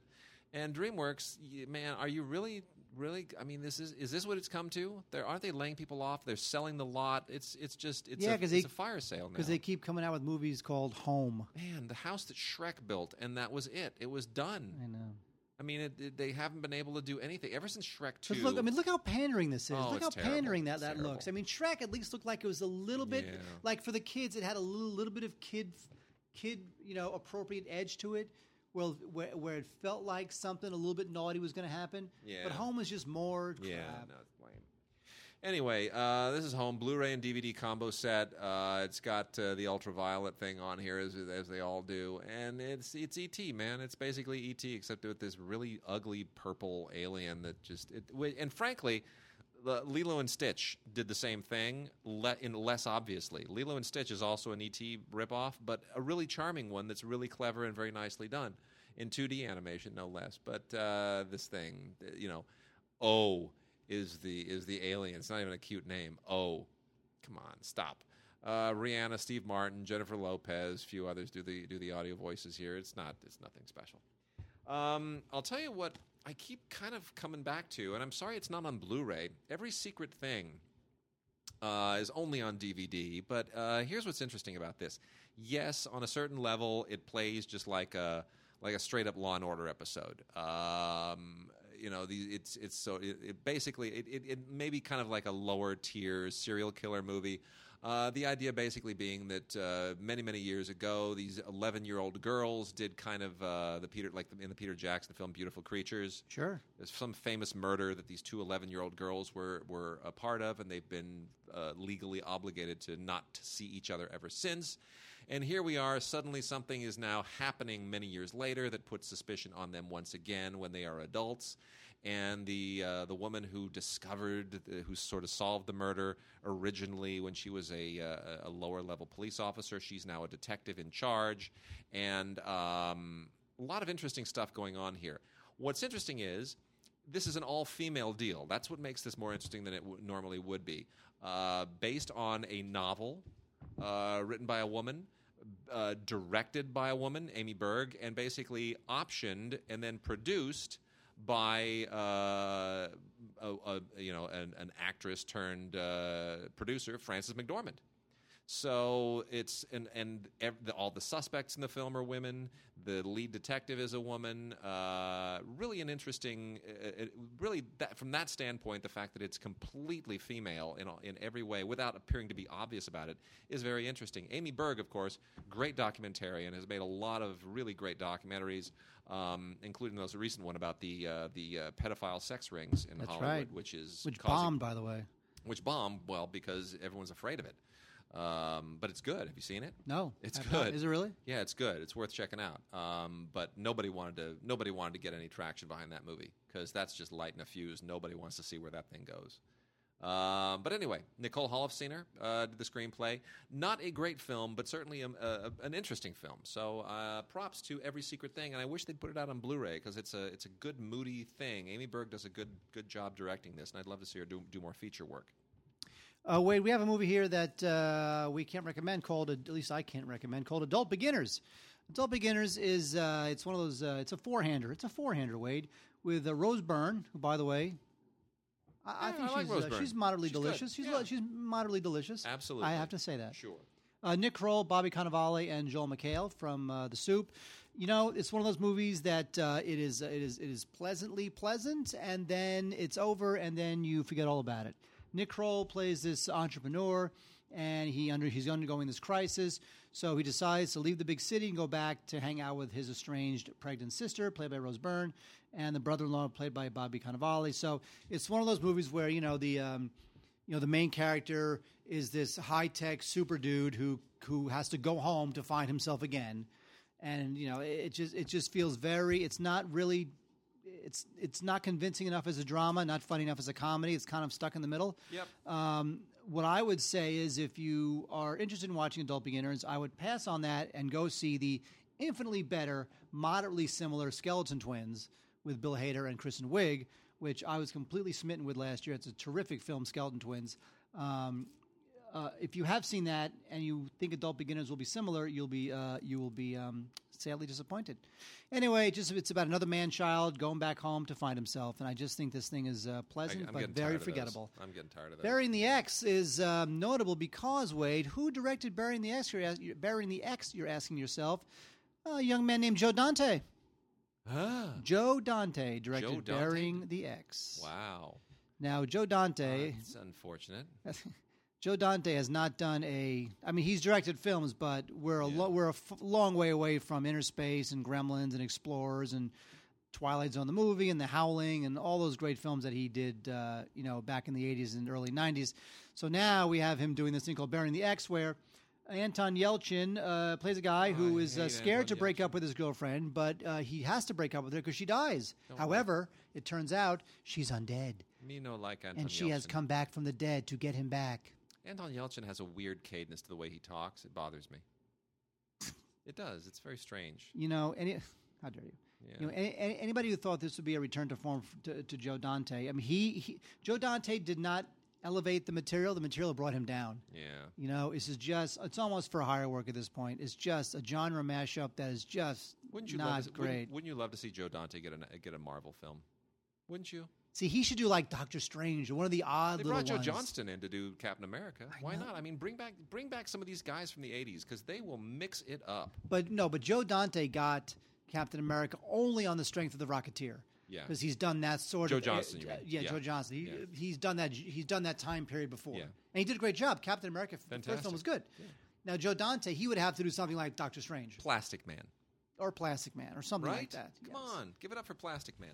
And DreamWorks, man, are you really really? I mean, this is is this what it's come to? There aren't they laying people off? They're selling the lot. It's it's just it's Yeah, a, it's they- a fire sale now. because they keep coming out with movies called Home. Man, the house that Shrek built, and that was it. It was done. I know. I mean, it, it- they haven't been able to do anything ever since Shrek Two. Look, I mean, look how pandering this is. Oh, look how terrible. pandering that It's that terrible. looks. I mean, Shrek at least looked like it was a little bit Yeah. like for the kids. It had a little little bit of kid, kid, you know, appropriate edge to it. Well, where, where it felt like something a little bit naughty was going to happen. Yeah. But Home was just more. Yeah, no. Anyway, uh, this is home Blu-ray and DVD combo set. Uh, it's got uh, the ultraviolet thing on here, as, as they all do, and it's it's ET, man. It's basically ET, except with this really ugly purple alien that just. It, and frankly, Lilo and Stitch did the same thing, in less obviously. Lilo and Stitch is also an ET ripoff, but a really charming one that's really clever and very nicely done in 2D animation, no less. But uh, this thing, you know, oh is the is the alien. It's not even a cute name. Oh, come on, stop. Uh, Rihanna, Steve Martin, Jennifer Lopez, few others do the do the audio voices here. It's not it's nothing special. Um, I'll tell you what I keep kind of coming back to, and I'm sorry it's not on Blu-ray. Every secret thing uh, is only on DVD. But uh, here's what's interesting about this. Yes, on a certain level, it plays just like a like a straight up Law and Order episode. Um, you know, the, it's it's so it, it basically it, it, it may be kind of like a lower tier serial killer movie. Uh, the idea basically being that uh, many many years ago, these 11 year old girls did kind of uh, the Peter like in the Peter Jackson film Beautiful Creatures. Sure. There's some famous murder that these two 11 year old girls were, were a part of, and they've been uh, legally obligated to not see each other ever since. And here we are, suddenly something is now happening many years later that puts suspicion on them once again when they are adults. And the uh, the woman who discovered, the, who sort of solved the murder originally when she was a, uh, a lower level police officer, she's now a detective in charge. And um, a lot of interesting stuff going on here. What's interesting is this is an all female deal. That's what makes this more interesting than it w- normally would be. Uh, based on a novel uh, written by a woman, uh, directed by a woman, Amy Berg, and basically optioned and then produced by uh, a, a, you know an, an actress turned uh, producer, Frances McDormand. So it's and and ev- the, all the suspects in the film are women. The lead detective is a woman. Uh, really an interesting, uh, it, really that from that standpoint, the fact that it's completely female in all- in every way, without appearing to be obvious about it, is very interesting. Amy Berg, of course, great documentarian, has made a lot of really great documentaries, um, including those recent one about the uh, the uh, pedophile sex rings in That's Hollywood, right. which is Which causing- bombed, by the way. which bombed well because everyone's afraid of it. Um, but it's good. Have you seen it? No, It's I've not. good. Is it really? Yeah, it's good. It's worth checking out. Um, but nobody wanted to. Nobody wanted to get any traction behind that movie because that's just lighting a fuse. Nobody wants to see where that thing goes. Um, but anyway, Nicole Holofcener uh, did the screenplay. Not a great film, but certainly a, a, an interesting film. So uh, props to every secret thing, and I wish they'd put it out on Blu-ray because it's a it's a good moody thing. Amy Berg does a good good job directing this, and I'd love to see her do do more feature work. Uh, Wade, we have a movie here that uh, we can't recommend called, at least I can't recommend, called Adult Beginners. Adult Beginners is uh, it's one of those. Uh, it's a four-hander. It's a four-hander, Wade, with uh, Rose Byrne, who, by the way, I, I Yeah, think I like she's Rose uh, Byrne. she's moderately She's good. delicious. She's Yeah. she's moderately delicious. Absolutely. I have to say that. Sure. Uh, Nick Kroll, Bobby Cannavale, and Joel McHale from uh, The Soup. You know, it's one of those movies that uh, it is it is it is pleasantly pleasant, and then it's over, and then you forget all about it. Nick Kroll plays this entrepreneur, and he under he's undergoing this crisis, so he decides to leave the big city and go back to hang out with his estranged pregnant sister, played by Rose Byrne, and the brother-in-law, played by Bobby Cannavale. So it's one of those movies where you know the um, you know the main character is this high tech super dude who who has to go home to find himself again, and you know it, it just it just feels very. It's not really. It's it's not convincing enough as a drama, not funny enough as a comedy. It's kind of stuck in the middle. Yep. Um, what I would say is, if you are interested in watching Adult Beginners, I would pass on that and go see the infinitely better, moderately similar Skeleton Twins with Bill Hader and Kristen Wiig, which I was completely smitten with last year. It's a terrific film, Skeleton Twins. Um, uh, if you have seen that and you think Adult Beginners will be similar, you'll be uh, you will be um, sadly disappointed. Anyway, just it's about another man child going back home to find himself, and I just think this thing is uh, pleasant am but very forgettable. I'm getting tired of that. Burying the Ex is um, notable because Wade, who directed Burying the Ex? You're, as- Burying the Ex. You're asking yourself. A young man named Joe Dante. Ah, Joe Dante directed Joe Dante? Burying the Ex. wow. Now, Joe Dante, It's unfortunate. Joe Dante has not done a. I mean, he's directed films, but we're a Yeah. lo- we're a f- long way away from Inner Space and Gremlins and Explorers and Twilight Zone the movie and The Howling and all those great films that he did, uh, you know, back in the '80s and early '90s. So now we have him doing this thing called Burying the Ex, where Anton Yelchin uh, plays a guy Oh, who I is uh, scared to break Yelchin. up with his girlfriend, but uh, he has to break up with her because she dies. Don't However, it turns out she's undead, Me no like Anton and she has come back from the dead to get him back. Anton Yelchin has a weird cadence to the way he talks. It bothers me. it does. It's very strange. You know, any how dare you? Yeah. You know, any, any, anybody who thought this would be a return to form to, to Joe Dante, I mean, he, he Joe Dante did not elevate the material. The material brought him down. yeah. You know, this is just it's almost for hire work at this point. It's just a genre mashup that is just Wouldn't you not love to, great. Wouldn't, wouldn't you love to see Joe Dante get a get a Marvel film? Wouldn't you? See, he should do like Doctor Strange one of the odd They little brought Joe ones. Johnston in to do Captain America. Why know. not? I mean, bring back bring back some of these guys from the '80s because they will mix it up. But no, but Joe Dante got Captain America only on the strength of the Rocketeer. Yeah. because he's done that sort of. Joe of. Johnston, you uh, yeah, Yeah. Joe Johnston. He, Yeah. He's done that. He's done that time period before, Yeah. and he did a great job. Captain America, the first Fantastic. one was good. Now Joe Dante, he would have to do something like Doctor Strange Plastic Man, or Plastic Man or something right? like that. Come yes. on, give it up for Plastic Man.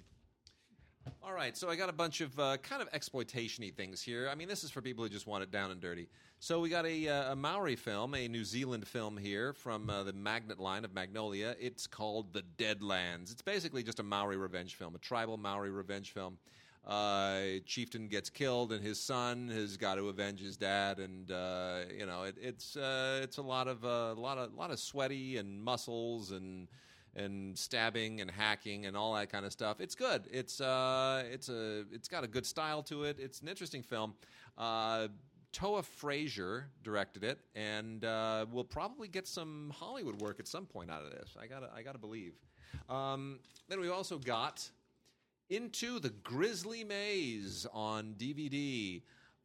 All right, so I got a bunch of uh, kind of exploitation-y things here. I mean, this is for people who just want it down and dirty. So we got a, uh, a Maori film, a New Zealand film here from uh, the Magnet line of Magnolia. It's called The Deadlands. It's basically just a Maori revenge film, a tribal Maori revenge film. Uh, chieftain gets killed, and his son has got to avenge his dad, and uh, you know it, it's uh, it's a lot of a lot of lot of sweaty and muscles and and stabbing and hacking and all that kind of stuff. It's good. It's uh, it's a it's got a good style to it. It's an interesting film. Uh, Toa Fraser directed it, and uh, we'll probably get some Hollywood work at some point out of this. I gotta I gotta believe. Um, then we've also got into the Grizzly Maze on DVD.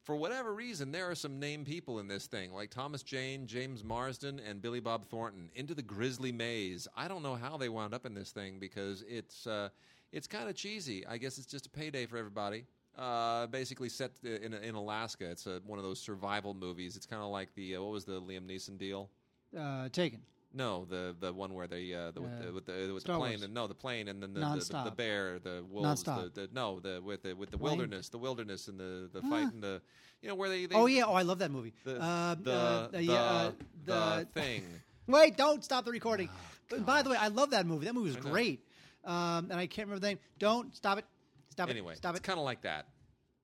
For whatever reason, there are some name people in this thing, like Thomas Jane, James Marsden, and Billy Bob Thornton. Into the Grizzly Maze. I don't know how they wound up in this thing because it's uh, it's kind of cheesy. I guess it's just a payday for everybody. Uh, basically set in in Alaska. It's a, one of those survival movies. It's kind of like the uh, what was the Liam Neeson deal? Uh, taken. No, the the one where they uh, the, with Uh, the with the, with the plane and no the plane and then the the, the, the bear the wolves the, the no the with the with the Wayne? wilderness the wilderness and the the Ah. fight and the you know where they, they oh yeah, oh I love that movie. the uh, the, uh, the, yeah, uh, the the thing Wait, don't stop the recording. But by the way, I love that movie. That movie was great. Um, and I can't remember the name. Don't stop it. Stop it. anyway it. Stop it's it. kind of like that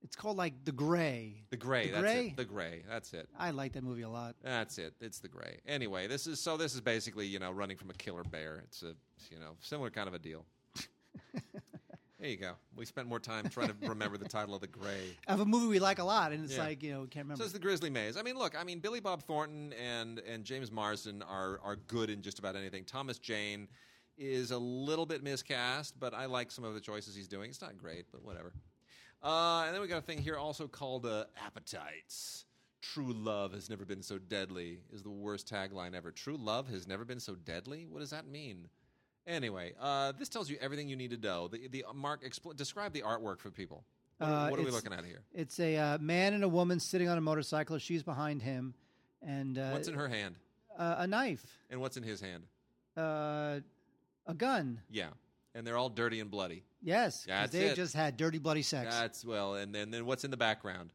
It's called like The Grey. the grey The that's Grey? it the grey that's it I like that movie a lot. that's it it's the grey anyway this is so this is basically you know running from a killer bear it's a you know similar kind of a deal. There you go. We spent more time trying to remember the title of the grey. Of a movie we like a lot, and it's Yeah. like you know can't remember. So it's the Grizzly Maze. I mean, look, I mean, Billy Bob Thornton and and James Marsden are are good in just about anything. Thomas Jane is a little bit miscast, but I like some of the choices he's doing. It's not great, but whatever. Uh, and then we got a thing here also called uh, Appetites. True love has never been so deadly is the worst tagline ever. True love has never been so deadly. What does that mean? Anyway, uh, this tells you everything you need to know. The, the Mark, expl- describe the artwork for people. What, Uh, what are we looking at here? It's a uh, man and a woman sitting on a motorcycle. She's behind him, and uh, What's in her hand? uh, a knife, And what's in his hand? uh, a gun. Yeah, and they're all dirty and bloody. Yes, 'cause That's they it. just had dirty, bloody sex. That's well, and then then what's in the background?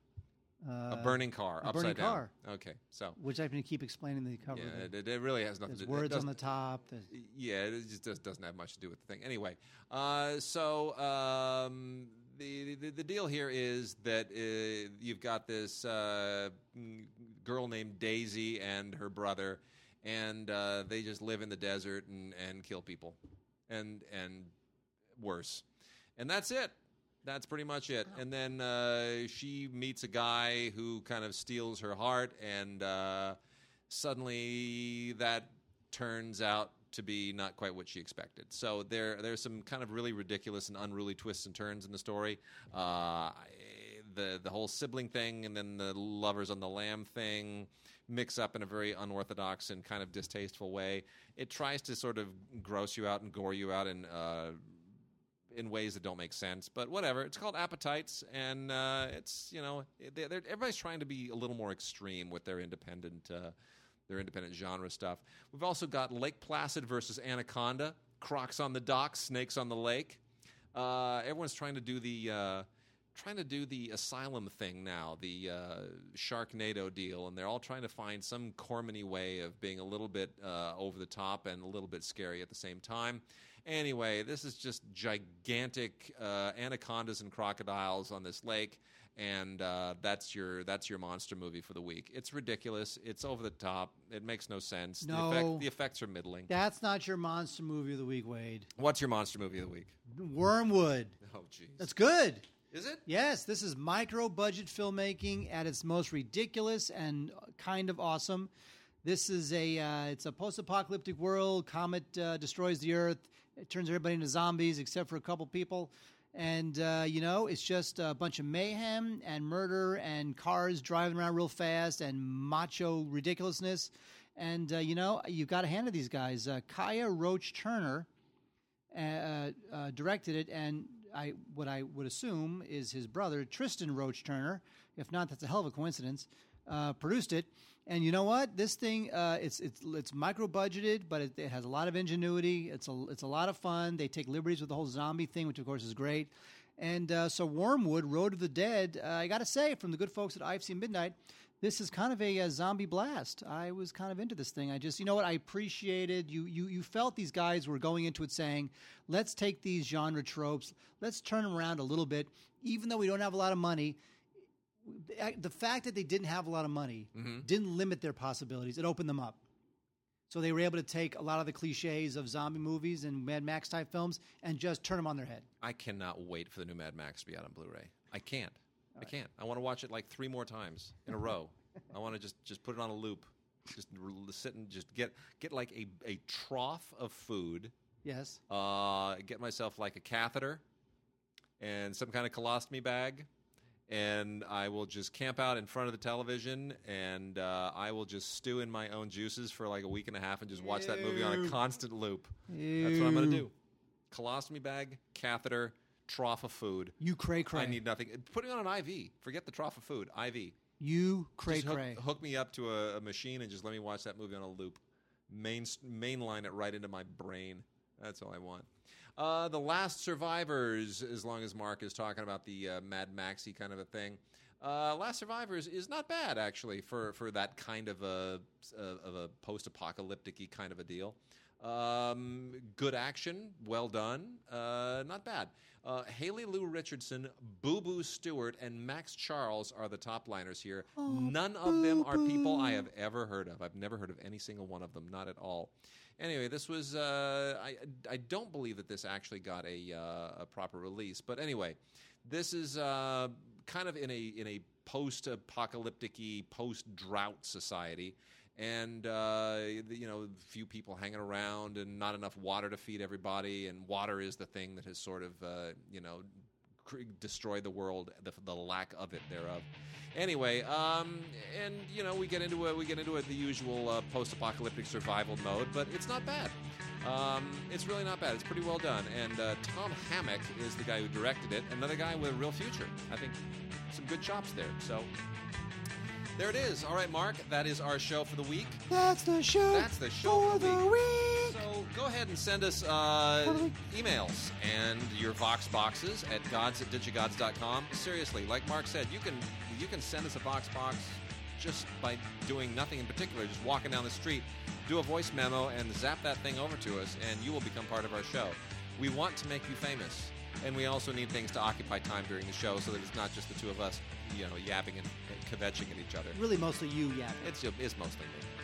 uh, a burning car, a upside burning down. car. Okay, so which I've been keep explaining the cover. yeah, it, it. it really has nothing There's to do. it words on the doesn't- top. there's- Yeah, it just does, doesn't have much to do with the thing. Anyway, uh, so um, the, the the deal here is that uh, you've got this uh, mm, girl named Daisy and her brother, and uh, they just live in the desert and, and kill people, and and worse, and that's it. That's pretty much it. And then uh, she meets a guy who kind of steals her heart, and uh, suddenly that turns out to be not quite what she expected. So there there's some kind of really ridiculous and unruly twists and turns in the story. Uh, the the whole sibling thing and then the lovers on the lam thing mix up in a very unorthodox and kind of distasteful way. It tries to sort of gross you out and gore you out in uh, in ways that don't make sense. But whatever. It's called Appetites, and uh, it's you know they're, they're, everybody's trying to be a little more extreme with their independent uh, their independent genre stuff. We've also got Lake Placid versus Anaconda, Crocs on the dock, Snakes on the lake. Uh, everyone's trying to do the uh, trying to do the asylum thing now, the uh, Sharknado deal, and they're all trying to find some Cormany way of being a little bit uh, over the top and a little bit scary at the same time. Anyway, this is just gigantic uh, anacondas and crocodiles on this lake, and uh, that's your that's your monster movie for the week. It's ridiculous. It's over the top. It makes no sense. No. the, effect, the effects are middling. That's not your monster movie of the week, Wade. What's your monster movie of the week? Wyrmwood. Oh, jeez. That's good. Is it? Yes, this is micro budget filmmaking at its most ridiculous and kind of awesome. This is a uh, it's a post apocalyptic world. Comet uh, destroys the Earth. It turns everybody into zombies except for a couple people. And uh, you know, it's just a bunch of mayhem and murder and cars driving around real fast and macho ridiculousness. And uh, you know, you've got to hand it these guys. Uh, Kiah Roache-Turner uh, directed it, and I what I would assume is his brother Tristan Roache-Turner. If not, that's a hell of a coincidence. Uh, produced it, and you know what? This thing uh, it's it's it's micro budgeted, but it, it has a lot of ingenuity. It's a it's a lot of fun. They take liberties with the whole zombie thing, which of course is great. And uh, so Wyrmwood, Road of the Dead. Uh, I got to say, from the good folks at IFC Midnight, this is kind of a, a, zombie blast. I was kind of into this thing. I just, you know what, I appreciated you. You you felt these guys were going into it saying, let's take these genre tropes, let's turn them around a little bit, even though we don't have a lot of money. The fact that they didn't have a lot of money mm-hmm. didn't limit their possibilities; it opened them up. So they were able to take a lot of the cliches of zombie movies and Mad Max type films and just turn them on their head. I cannot wait for the new Mad Max to be out on Blu-ray. I can't. I can't. I want to watch it like three more times in a row. I want to just just put it on a loop, just sit and just get get like a a trough of food. Yes. Uh, get myself like a catheter and some kind of colostomy bag, and I will just camp out in front of the television, and uh, I will just stew in my own juices for like a week and a half, and just watch that movie on a constant loop. That's what I'm going to do. Colostomy bag, catheter, trough of food. You cray cray. I need nothing. Put it on an IV. Forget the trough of food. IV. you cray Just hook, cray. hook me up to a, a machine and just let me watch that movie on a loop. Main mainline it right into my brain. That's all I want. Uh, the Last Survivors, as long as Mark is talking about the uh, Mad Maxy kind of a thing. Uh, Last Survivors is not bad actually for, for that kind of a of a post apocalyptic kind of a deal. Um, good action, well done, uh, not bad. Uh, Haley Lu Richardson, Booboo Stewart, and Max Charles are the top liners here. None of them are people I have ever heard of. I've never heard of any single one of them, not at all. Anyway, this was uh, I I don't believe that this actually got a uh, a proper release, but anyway, this is uh, kind of in a in a post apocalyptic post drought society and uh, you know, few people hanging around, and not enough water to feed everybody. And water is the thing that has sort of, uh, you know, destroyed the world. The, the lack of it thereof. Anyway, um, and you know, we get into it. We get into it the usual uh, post-apocalyptic survival mode, but it's not bad. Um, it's really not bad. It's pretty well done. And uh, Tom Hammock is the guy who directed it. Another guy with a real future. I think some good chops there. So. There it is. All right, Mark, that is our show for the week. That's the show. That's the show for the the week. So go ahead and send us uh, week. emails and your Vox boxes at gods at digigods.com. Seriously, like Mark said, you can you can send us a Vox box just by doing nothing in particular, just walking down the street, do a voice memo and zap that thing over to us, and you will become part of our show. We want to make you famous, and we also need things to occupy time during the show so that it's not just the two of us, you know, yapping and, and kvetching at each other. Really, mostly you, yeah. It's, it's mostly me.